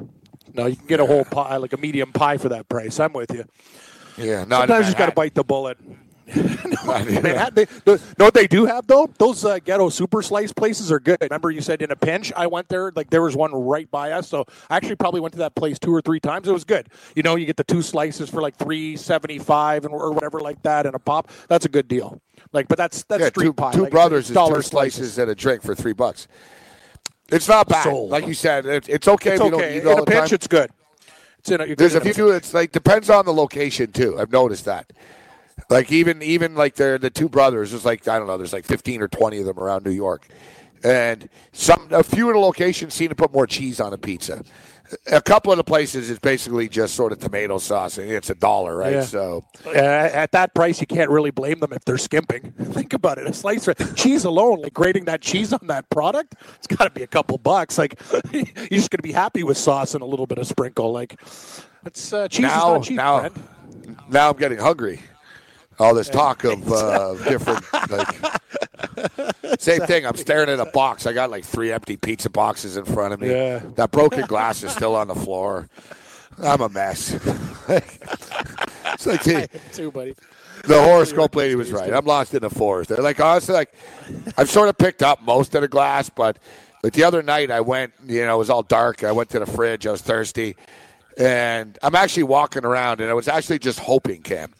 No, you can get a whole pie, like a medium pie for that price. I'm with you. Yeah, no, Sometimes you just got to bite the bullet. no, they had, they, the, what they do have though? Those uh, ghetto super slice places are good. Remember you said in a pinch, I went there. Like there was one right by us, so I actually probably went to that place two or three times. It was good. You know, you get the two slices for like three seventy five and or whatever like that, and a pop. That's a good deal. Like, but that's that's yeah, street two, pie. two like, brothers is dollar two slices and a drink for three bucks. It's not bad, Sold. like you said. It, it's okay It's if you okay. don't eat all in a the pinch, it's good. A, There's a few. It's like depends on the location too. I've noticed that. Like even even like they're the two brothers. There's like I don't know. There's like 15 or 20 of them around New York, and some a few of the locations seem to put more cheese on a pizza. A couple of the places it's basically just sort of tomato sauce, and it's a dollar, right? Yeah. So Uh, at that price, you can't really blame them if they're skimping. Think about it. A slice of cheese alone, like grating that cheese on that product, it's got to be a couple bucks. Like you're just going to be happy with sauce and a little bit of sprinkle. Like it's uh, cheese now, is cheap, now, now I'm getting hungry. All this talk of uh, different, like, same thing. I'm staring at a box. I got like three empty pizza boxes in front of me. Yeah. That broken glass is still on the floor. I'm a mess. it's like the, Too, buddy. the horoscope lady was right. I'm lost in the forest. They're like honestly, like I've sort of picked up most of the glass, but like the other night I went, you know, it was all dark. I went to the fridge. I was thirsty, and I'm actually walking around, and I was actually just hoping, Cam.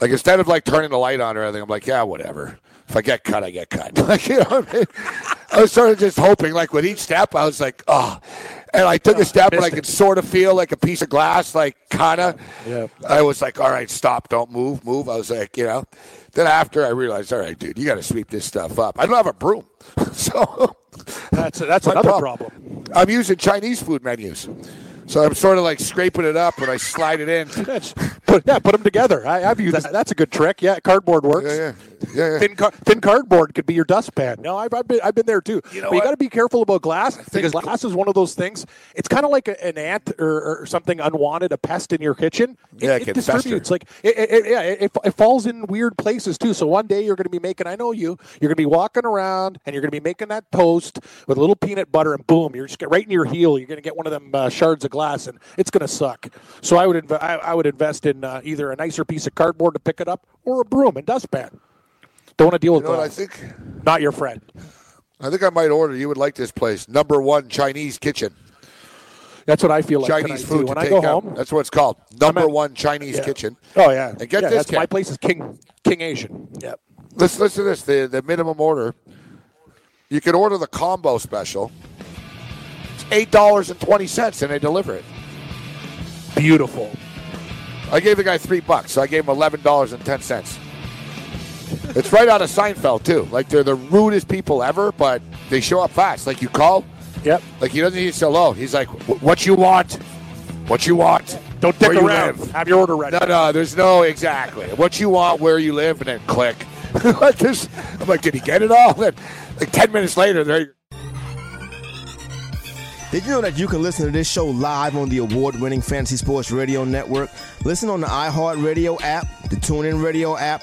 Like instead of like turning the light on or anything, I'm like, yeah, whatever. If I get cut, I get cut. Like you know, what I, mean? I was sort of just hoping. Like with each step, I was like, oh. And I took a step, and I could sort of feel like a piece of glass, like kind of. Yeah. I was like, all right, stop, don't move, move. I was like, you know. Then after I realized, all right, dude, you got to sweep this stuff up. I don't have a broom, so That's a, that's another problem. problem. I'm using Chinese food menus. So I'm sort of like scraping it up and I slide it in. Put, yeah, put them together. I, I've used that. That's a good trick. Yeah, cardboard works. Yeah, yeah. Yeah, yeah. Thin, car- thin cardboard could be your dustpan. No, I've, I've been I've been there too. You know but you got to be careful about glass because glass is one of those things. It's kind of like a, an ant or, or something unwanted, a pest in your kitchen. It, Yeah, it it distributes. Like it, it, it- yeah, it, it falls in weird places too. So one day you're going to be making. I know you. You're going to be walking around and you're going to be making that toast with a little peanut butter, and boom, you're just get right in your heel. You're going to get one of them uh, shards of glass, and it's going to suck. So I would inv- I, I would invest in uh, either a nicer piece of cardboard to pick it up or a broom and dustpan. Don't want to deal You with know what I think? Not your friend. I think I might order. You would like this place, number one Chinese kitchen, That's what I feel like Chinese food When I go out. home. That's what it's called, number at- one Chinese Yeah. kitchen. Oh yeah. And get yeah, this, my place is King King Asian. Yep. Listen, listen to this. The the minimum order. You can order the combo special. It's eight dollars and twenty cents, and they deliver it. Beautiful. I gave the guy three bucks, so I gave him eleven dollars and ten cents. It's right out of Seinfeld too. Like they're the rudest people ever, but they show up fast. Like you call, Yep. like he doesn't need to say hello. He's like, "What you want? What you want? Don't dick Where you around. live?" Have your order ready. No, no, there's no exactly. What you want, where you live, and then click. like this, I'm like, did he get it all? Then, like ten minutes later, there. Did you know that you can listen to this show live on the award winning Fantasy Sports Radio Network? Listen on the iHeartRadio app, the TuneIn Radio app,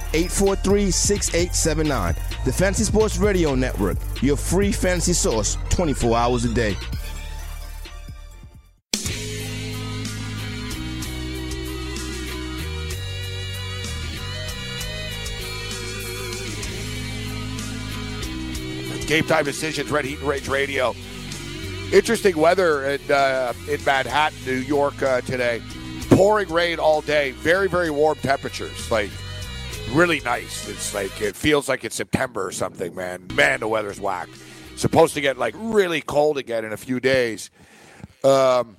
843 6879. The Fantasy Sports Radio Network, your free fantasy source 24 hours a day. Game time decisions, Red Heat and Rage Radio. Interesting weather in, uh, in Manhattan, New York uh, today. pouring rain all day. Very very warm temperatures. Like really nice. It's like it feels like it's September or something, man. Man, the weather's whack. Supposed to get like really cold again in a few days. Um,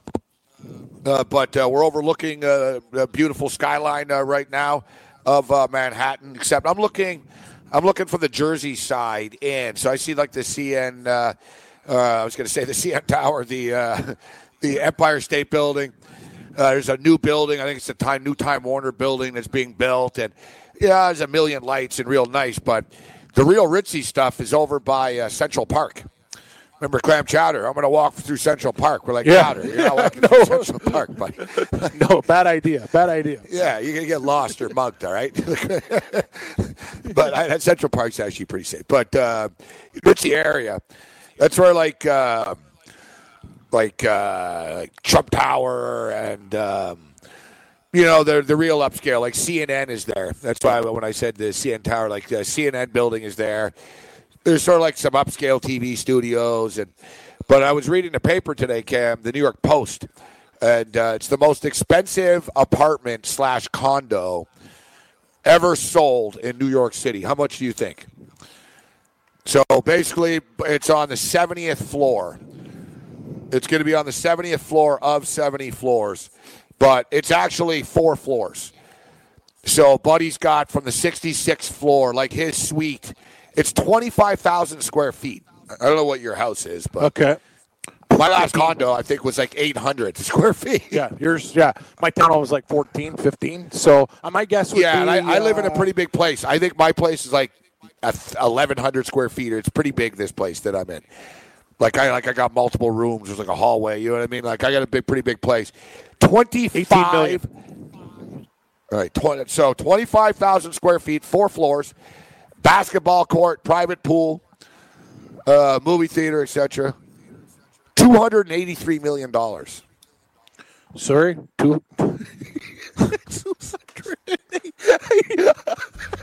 uh, but uh, we're overlooking uh, a beautiful skyline uh, right now of uh, Manhattan. Except I'm looking, I'm looking from the Jersey side in, so I see like the CN. Uh, I was going to say the CN Tower, the the Empire State Building. there's a new building. I think it's the time new Time Warner building that's being built, and yeah, there's a million lights and real nice. But the real ritzy stuff is over by Central Park. Remember clam chowder? I'm going to walk through Central Park. We're like Yeah. chowder. You're not walking No. through Central Park, but no, bad idea. Bad idea. yeah, you're gonna get lost or mugged. All right, but I, Central Park's actually pretty safe. But uh, the area. That's where like uh, like uh, Trump Tower and. Um, you know the the real upscale, like CNN is there. That's why when I said the CN Tower, like the CNN building is there. There's sort of like some upscale TV studios, and but I was reading the paper today, Cam, the New York Post, and uh, it's the most expensive apartment slash condo ever sold in New York City. How much do you think? So basically, it's on the 70th floor. It's going to be on the 70th floor of 70 floors, but it's actually four floors. So Buddy's got from the 66th floor, like his suite, it's 25,000 square feet. I don't know what your house is, but Okay. my last condo, I think, was like 800 square feet. Yeah, yours. Yeah, my town was like 14, 15. So uh, my guess would Yeah, be. I, I live in a uh, pretty big place. I think my place is like 1,100 square feet. It's pretty big. This place that I'm in. Like I like I got multiple rooms. There's like a hallway. You know what I mean? Like I got a big, pretty big place. Twenty 18 five. million. All right, 20, so twenty five thousand square feet, four floors, basketball court, private pool, uh, movie theater, etc. Two hundred and eighty three million dollars. Sorry, two.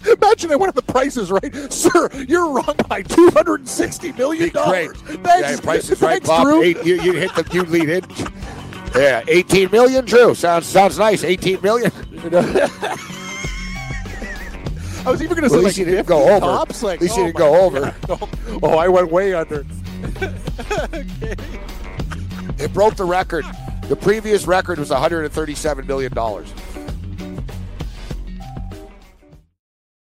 Imagine I went on the prices right, sir. You're wrong by two hundred and sixty million Great. dollars. yeah, price is right, Bob. Eight, you, you hit the you lead in. Yeah, eighteen million. Drew sounds sounds nice. Eighteen million. I was even going to say at like least you didn't go over. Tops, like, At least you oh didn't go over. God. Oh, I went way under. It broke the record. The previous record was 137 million dollars.